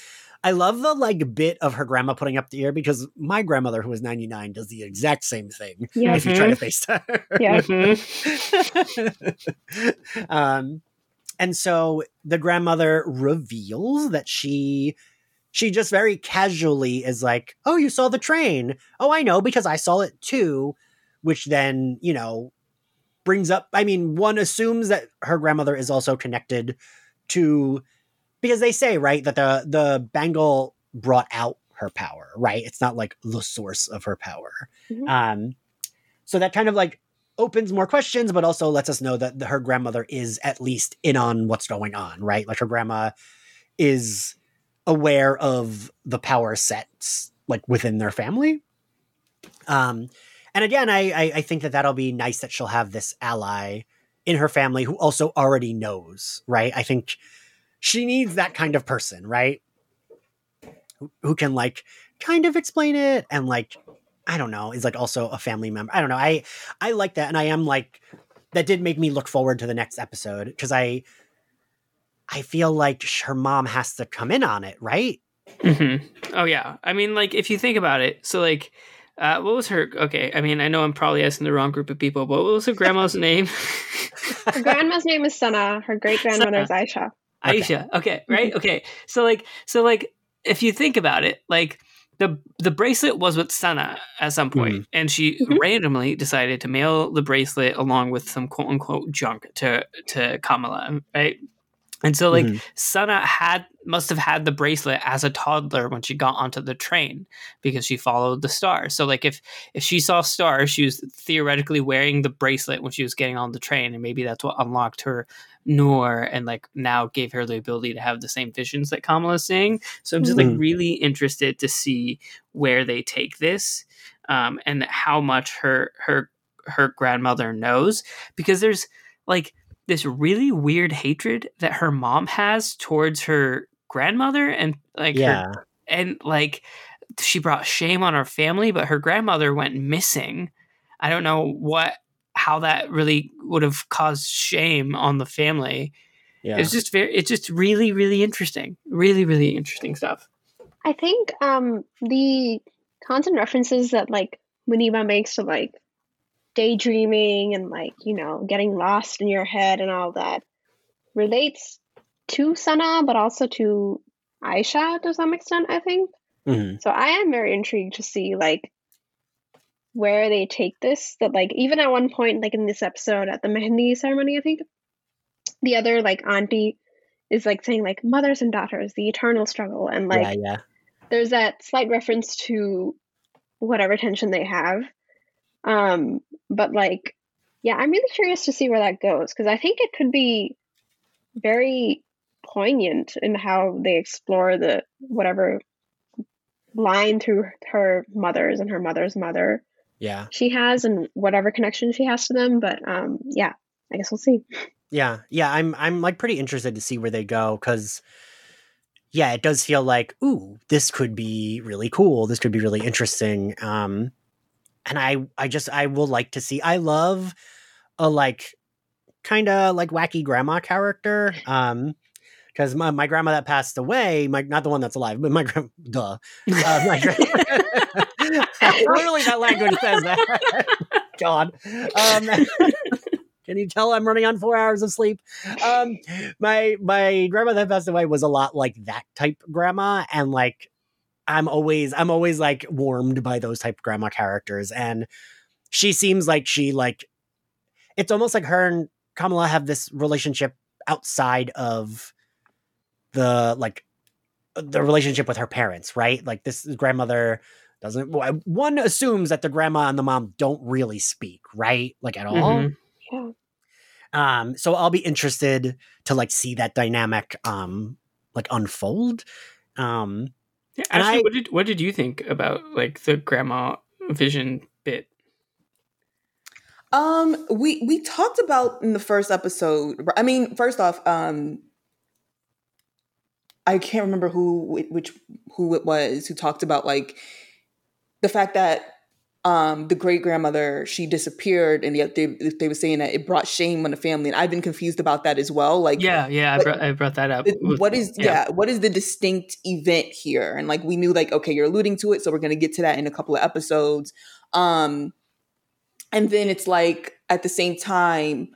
I love the like bit of her grandma putting up the ear because my grandmother, who was ninety nine, does the exact same thing. Yeah. If you try to FaceTime, her. Yeah. Mhm. um, and so the grandmother reveals that she she just very casually is like, "Oh, you saw the train? Oh, I know because I saw it too." Which then you know brings up. I mean, one assumes that her grandmother is also connected to because they say right that the the bangle brought out her power. Right? It's not like the source of her power. Mhm. Um, so that kind of like opens more questions, but also lets us know that her grandmother is at least in on what's going on, right? Like her grandma is aware of the power sets like within their family. Um, and again, I, I I think that that'll be nice that she'll have this ally in her family who also already knows, right? I think she needs that kind of person, right? Who, who can like kind of explain it and like I don't know, is like also a family member. I don't know. I I like that, and I am like that did make me look forward to the next episode because I I feel like her mom has to come in on it, right? Mhm. Oh yeah. I mean, like if you think about it, so like, uh, what was her? Okay, I mean, I know I'm probably asking the wrong group of people, but what was her grandma's name? Her grandma's name is Sana. Her great grandmother is Aisha. Okay. Aisha. Okay, right. Okay, so like, so like, if you think about it, like the the bracelet was with Sana at some point, and she Mhm. randomly decided to mail the bracelet along with some quote unquote junk to to Kamala, right? And so like Mhm. Sana had must have had the bracelet as a toddler when she got onto the train because she followed the star. So like if if she saw stars, she was theoretically wearing the bracelet when she was getting on the train, and maybe that's what unlocked her Noor and like now gave her the ability to have the same visions that Kamala's seeing. So I'm just like Mhm. really interested to see where they take this um, and how much her her her grandmother knows because there's like this really weird hatred that her mom has towards her grandmother and like her Yeah, and like she brought shame on her family but her grandmother went missing i don't know what how that really would have caused shame on the family yeah. it's just very it's just really really interesting really really interesting stuff I think um, the constant references that like Muneeba makes to like daydreaming and like, you know, getting lost in your head and all that relates to Sana, but also to Aisha to some extent, I think. Mm-hmm. So I am very intrigued to see like where they take this. That like even at one point, like in this episode at the Mehendi ceremony, I think the other like auntie is like saying like mothers and daughters, the eternal struggle, and like yeah, yeah. there's that slight reference to whatever tension they have. Um, but like, yeah, I'm really curious to see where that goes because I think it could be very poignant in how they explore the whatever line through her mother's and her mother's mother yeah. she has and whatever connection she has to them but um yeah i guess we'll see. Yeah. Yeah i'm i'm like pretty interested to see where they go because yeah it does feel like ooh this could be really cool. This could be really interesting. Um and i i just i will like to see i love a like kind of like wacky grandma character um because my, my grandma that passed away, my not the one that's alive, but my grandma, duh, uh, my grandma, literally that language says that. God, um, can you tell I'm running on four hours of sleep? Um, my my grandma that passed away was a lot like that type grandma, and like I'm always I'm always like warmed by those type grandma characters, and she seems like she like it's almost like her and Kamala have this relationship outside of the like the relationship with her parents, right? Like this grandmother doesn't one assumes that the grandma and the mom don't really speak, right? Like at all. Mm-hmm. Yeah. Um, so I'll be interested to like see that dynamic um like unfold. Um yeah, actually, I, what did what did you think about like the grandma vision bit? Um, we we talked about in the first episode. I mean, first off, um, I can't remember who which who it was who talked about like the fact that um, the great grandmother she disappeared and yet they they were saying that it brought shame on the family and I've been confused about that as well like yeah yeah I brought, I brought that up what is yeah. yeah. what is the distinct event here and like we knew like okay you're alluding to it so we're going to get to that in a couple of episodes um and then it's like at the same time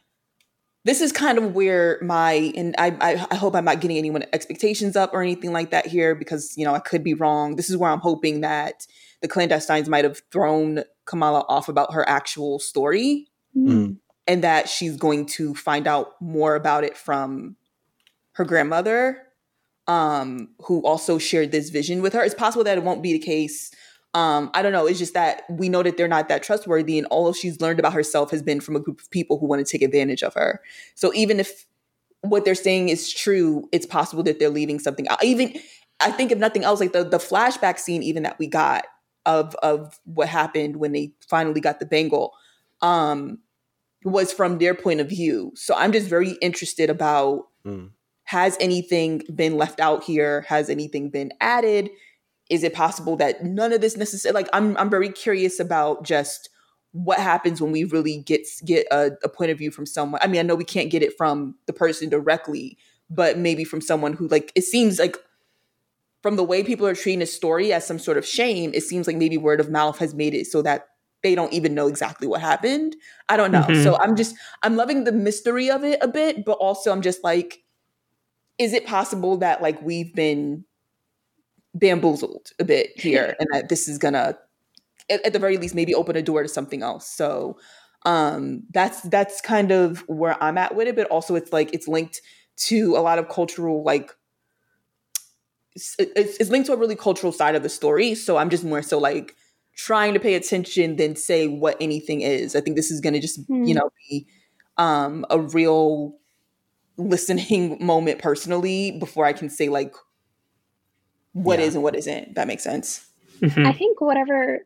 this is kind of where my and I, I, I hope I'm not getting anyone expectations up or anything like that here because you know I could be wrong. This is where I'm hoping that the clandestines might have thrown Kamala off about her actual story, mm. and that she's going to find out more about it from her grandmother, um, who also shared this vision with her. It's possible that it won't be the case um, I don't know. It's just that we know that they're not that trustworthy, and all she's learned about herself has been from a group of people who want to take advantage of her. So even if what they're saying is true, it's possible that they're leaving something out. Even I think if nothing else, like the the flashback scene, even that we got of of what happened when they finally got the bangle, um, was from their point of view. So I'm just very interested about mm. has anything been left out here? Has anything been added? is it possible that none of this necessarily like I'm I'm very curious about just what happens when we really get get a, a, point of view from someone. I mean, I know we can't get it from the person directly, but maybe from someone who like it seems like from the way people are treating a story as some sort of shame, it seems like maybe word of mouth has made it so that they don't even know exactly what happened. I don't know. Mm-hmm. So I'm just I'm loving the mystery of it a bit, but also I'm just like is it possible that like we've been bamboozled a bit here and that this is gonna at, at, the very least maybe open a door to something else so um that's that's kind of where i'm at with it but also it's like it's linked to a lot of cultural like it's, it's linked to a really cultural side of the story so i'm just more so like trying to pay attention than say what anything is i think this is going to just mm. you know be um a real listening moment personally before i can say like what yeah. is and what isn't. That makes sense. Mm-hmm. I think whatever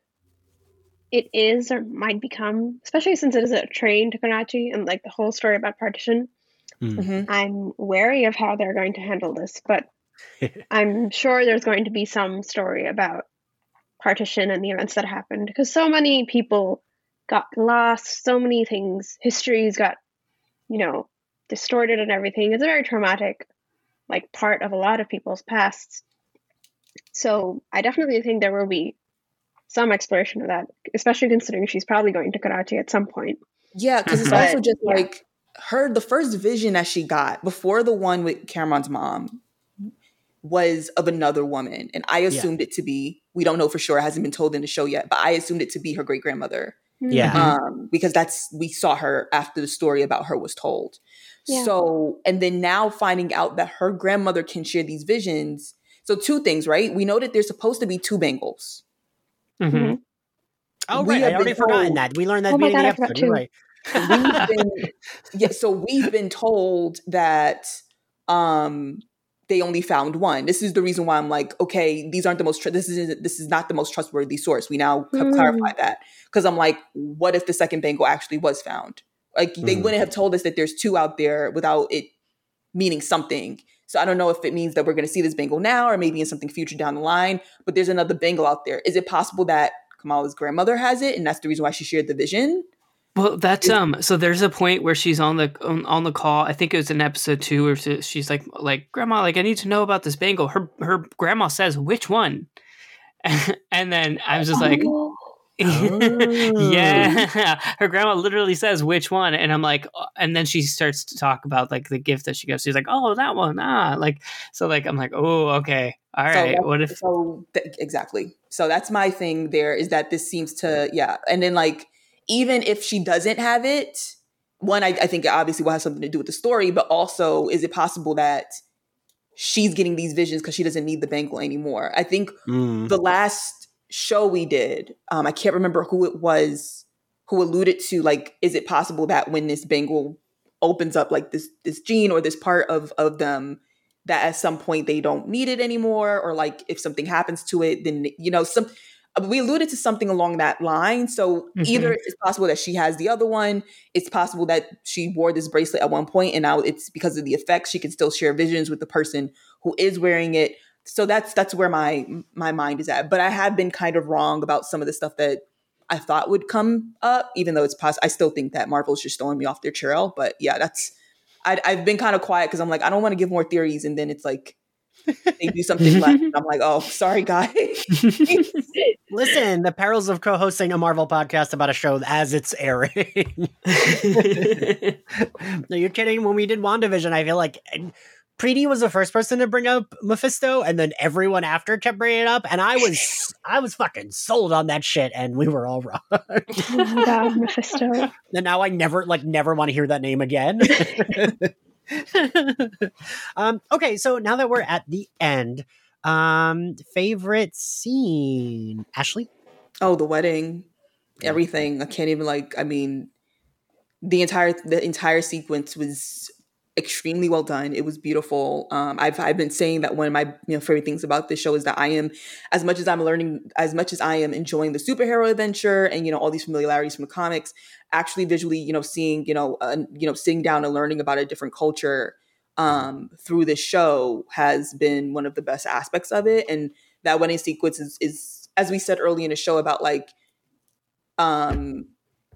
it is or might become, especially since it is a train to Karachi and like the whole story about partition, mm. mm-hmm. I'm wary of how they're going to handle this. But I'm sure there's going to be some story about partition and the events that happened because so many people got lost, so many things, histories got, you know, distorted and everything. It's a very traumatic, like, part of a lot of people's pasts. So I definitely think there will be some exploration of that, especially considering she's probably going to Karachi at some point. Yeah, because it's also just Yeah. like her the first vision that she got before the one with Kamran's mom was of another woman. And I assumed it to be, we don't know for sure, it hasn't been told in the show yet, but I assumed it to be her great grandmother. Yeah. Um, because that's we saw her after the story about her was told. Yeah. So, and then now finding out that her grandmother can share these visions. So two things, right? We know that there's supposed to be two bangles. Mhm. Oh, We right. I already been forgotten that. We learned that Oh at the beginning God, I the forgot episode. You're right. we've been yeah so we've been told that um they only found one. This is the reason why i'm like okay these aren't the most tr- this is this is not the most trustworthy source. We now have Mm. clarified that. Because i'm like what if the second bangle actually was found? Like they Mhm. wouldn't have told us that there's two out there without it meaning something. So i don't know if it means that we're going to see this bangle now or maybe in something future down the line but there's another bangle out there. Is it possible that kamala's grandmother has it and that's the reason why she shared the vision Well, that's um. So there's a point where she's on the on, on the call. I think it was in episode two, where she's like, like Grandma, like I need to know about this bangle. Her her grandma says which one, and then I was just like, Oh. yeah. Her grandma literally says which one, and I'm like, uh, and then she starts to talk about like the gift that she gives. She's like, oh, that one, ah, like so. Like I'm like, oh, okay, all So right. what if? so th- exactly so that's my thing there is that this seems to yeah and then like even if she doesn't have it one I, I think it obviously will have something to do with the story but also is it possible that she's getting these visions because she doesn't need the bangle anymore i think Mm. the last show we did um i can't remember who it was who alluded to like is it possible that when this bangle opens up like this this gene or this part of of them that at some point they don't need it anymore or like if something happens to it then you know some we alluded to something along that line. So Mhm. either it's possible that she has the other one it's possible that she wore this bracelet at one point and now it's because of the effects she can still share visions with the person who is wearing it. So that's that's where my my mind is at. But i have been kind of wrong about some of the stuff that i thought would come up even though it's possible i still think that marvel's just throwing me off their trail. But yeah that's I, i've been kind of quiet because i'm like i don't want to give more theories and then it's like they do something left and i'm like oh sorry guys Listen, the perils of co-hosting a Marvel podcast about a show as it's airing. no, you're kidding. When we did WandaVision, I feel like Preeti was the first person to bring up Mephisto, and then everyone after kept bringing it up, and I was, I was fucking sold on that shit, and we were all wrong. Oh god, Mephisto. and now I never, like, never want to hear that name again. um, okay, so now that we're at the end, um, favorite scene, Ashley. oh the wedding. Everything. I can't even like i mean the entire the entire sequence was extremely well done. It was beautiful. Um i've i've been saying that one of my you know favorite things about this show is that i am as much as i'm learning as much as i am enjoying the superhero adventure and you know all these familiarities from the comics actually visually you know seeing you know uh, you know sitting down and learning about a different culture um through this show has been one of the best aspects of it. And that wedding sequence is, is as we said early in the show about like um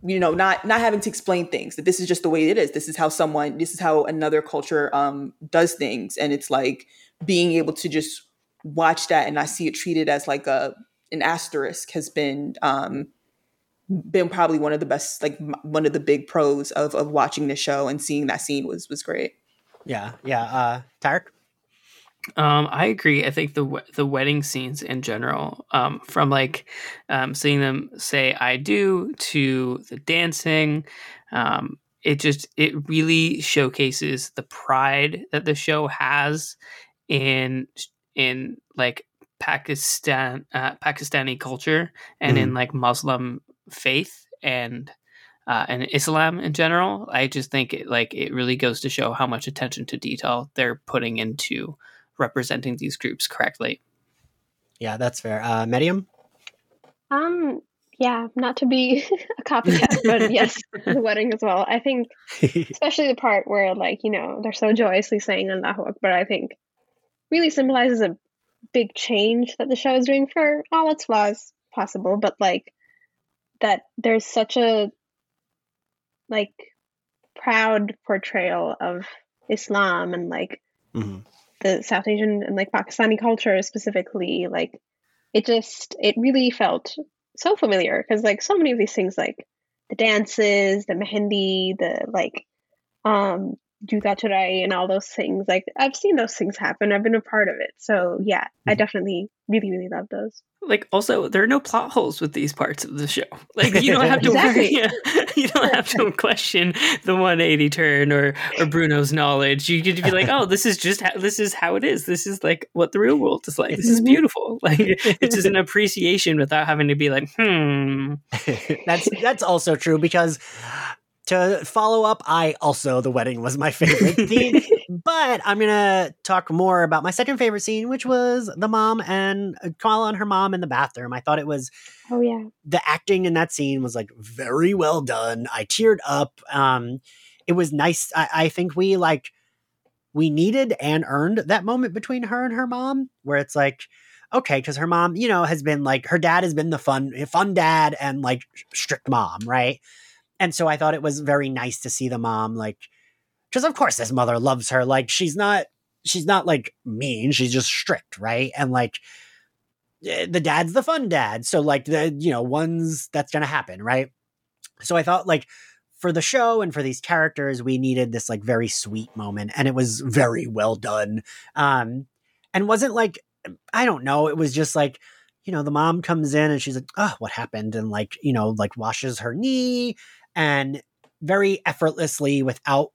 you know not not having to explain things that this is just the way it is this is how someone this is how another culture um does things and it's like being able to just watch that and i see it treated as like a an asterisk has been um been probably one of the best like one of the big pros of of watching the show and seeing that scene was was great Yeah, yeah. Uh, Tarek. Um, I agree. I think the the wedding scenes in general, um, from like um, seeing them say "I do" to the dancing, um, it just it really showcases the pride that the show has in in like Pakistan uh, Pakistani culture and in like Muslim faith and uh, and Islam in general. I just think it like it really goes to show how much attention to detail they're putting into representing these groups correctly. Yeah, that's fair. Uh, Medium. Um, yeah, not to be a copycat, but yes, the wedding as well. I think, especially the part where, like, you know, they're so joyously saying Allahu Akbar, I think really symbolizes a big change that the show is doing for all its flaws possible, but like that there's such a like proud portrayal of Islam and like Mhm. The South Asian and like Pakistani culture specifically, like it just it really felt so familiar because like so many of these things like the dances, the mehendi, the like um Dugaturai and all those things. Like I've seen those things happen. I've been a part of it. So yeah, I mm-hmm. definitely really, really love those. Like also there are no plot holes with these parts of the show. Like you don't have to exactly. worry, you don't have to question the 180 turn or or Bruno's knowledge. You get to be like, oh, this is just how this is how it is. This is like what the real world is like. This is mm-hmm. beautiful. Like it's just an appreciation without having to be like, hmm. that's that's also true because to follow up, I also the wedding was my favorite scene, but I'm gonna talk more about my second favorite scene, which was the mom and uh, Kamala and her mom in the bathroom. I thought it was, oh yeah, the acting in that scene was like very well done. I teared up. Um, it was nice. I, I think we like we needed and earned that moment between her and her mom, where it's like okay, because her mom, you know, has been like her dad has been the fun, fun dad and like strict mom, right? And so I thought it was very nice to see the mom like because of course this mother loves her. Like she's not she's not like mean, she's just strict, right? And like eh, the dad's the fun dad. So like the you know, one's that's gonna happen, right? So I thought like for the show and for these characters, we needed this like very sweet moment, and it was very well done. Um, and wasn't like I don't know, it was just like you know the mom comes in and she's like, oh, what happened? And like you know like washes her knee and very effortlessly without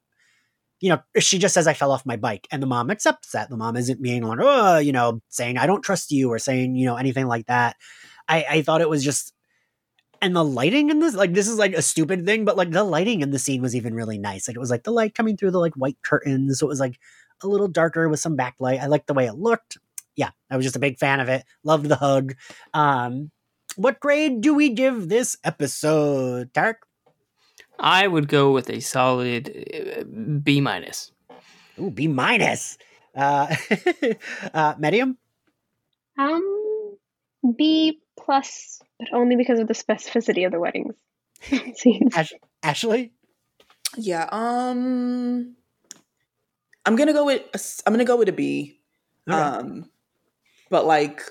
you know, she just says, I fell off my bike. And the mom accepts that. The mom isn't being like, oh, you know, saying, I don't trust you or saying, you know, anything like that. I, I thought it was just, and the lighting in this, like, this is like a stupid thing, but like the lighting in the scene was even really nice. Like, it was like the light coming through the like white curtains. So it was like a little darker with some backlight. I liked the way it looked. Yeah, I was just a big fan of it. Loved the hug. Um, what grade do we give this episode, Tarek? I would go with a solid uh, B minus. Ooh, B minus. Uh, uh, medium. Um, B plus, but only because of the specificity of the weddings scenes. Ash- Ashley. Yeah. Um, I'm gonna go with a, I'm gonna go with a B. Right. Um, but like,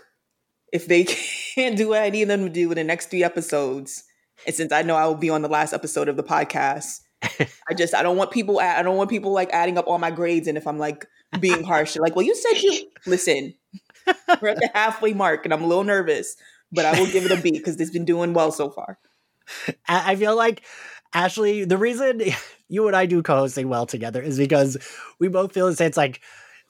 if they can't do what I need them to do in the next three episodes, and since I know I will be on the last episode of the podcast, I just I don't want people I don't want people like adding up all my grades and if I'm like being harsh, like, well, you said you listen. We're at the halfway mark, and I'm a little nervous, but I will give it a B because it's been doing well so far. I feel like Ashley, the reason you and I do co-hosting well together is because we both feel the same. It's like,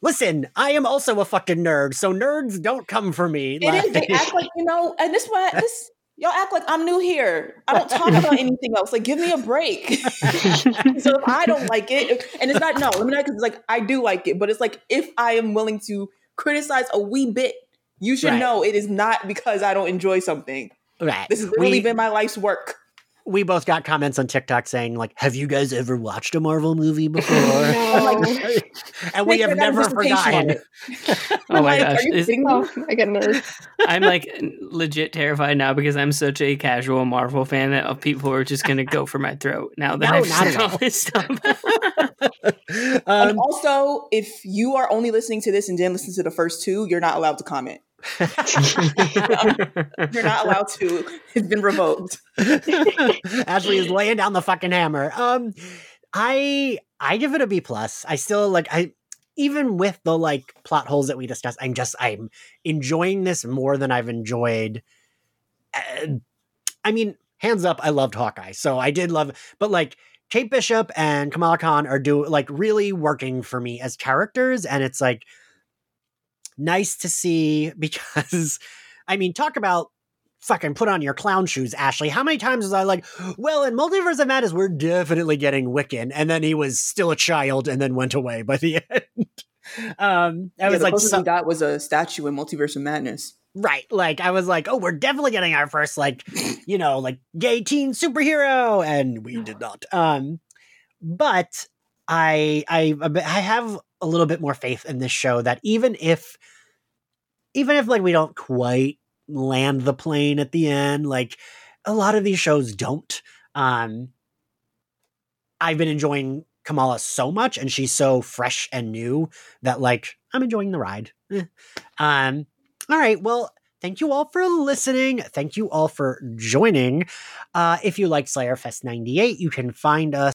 listen, I am also a fucking nerd, so nerds don't come for me. It like, is. They act like you know, and this why this Y'all act like I'm new here. I don't talk about anything else. Like, give me a break. so if I don't like it, and it's not no, let me not because it's like I do like it, but it's like if I am willing to criticize a wee bit, you should right. know it is not because I don't enjoy something. Right. This has really we, been my life's work we both got comments on TikTok saying like, "Have you guys ever watched a Marvel movie before?" no. and we have never forgotten. oh my gosh! Is, oh my goodness! I'm like legit terrified now because I'm such a casual Marvel fan that of people who are just going to go for my throat now that no, I've said all this stuff. um, and also, if you are only listening to this and didn't listen to the first two, you're not allowed to comment. You're not allowed to. It's been revoked. Ashley is laying down the fucking hammer. Um, I I give it a B plus. I still like I even with the like plot holes that we discussed. I'm just I'm enjoying this more than I've enjoyed. Uh, I mean, hands up, I loved Hawkeye, so I did love. But like Kate Bishop and Kamala Khan are do like really working for me as characters, and it's like nice to see because I mean, talk about fucking put on your clown shoes, Ashley. How many times was I like, well, in Multiverse of Madness, we're definitely getting Wiccan, and then he was still a child and then went away by the end. um, I yeah, was the like, so- got was a statue in Multiverse of Madness. Right. Like I was like, oh, we're definitely getting our first like, you know, like gay teen superhero, and we did not. Um, but I I I have a little bit more faith in this show that even if even if like we don't quite land the plane at the end, like a lot of these shows don't. Um I've been enjoying Kamala so much and she's so fresh and new that like I'm enjoying the ride. Eh. Um all right, well, thank you all for listening. Thank you all for joining. Uh, if you like Slayer Fest 98, you can find us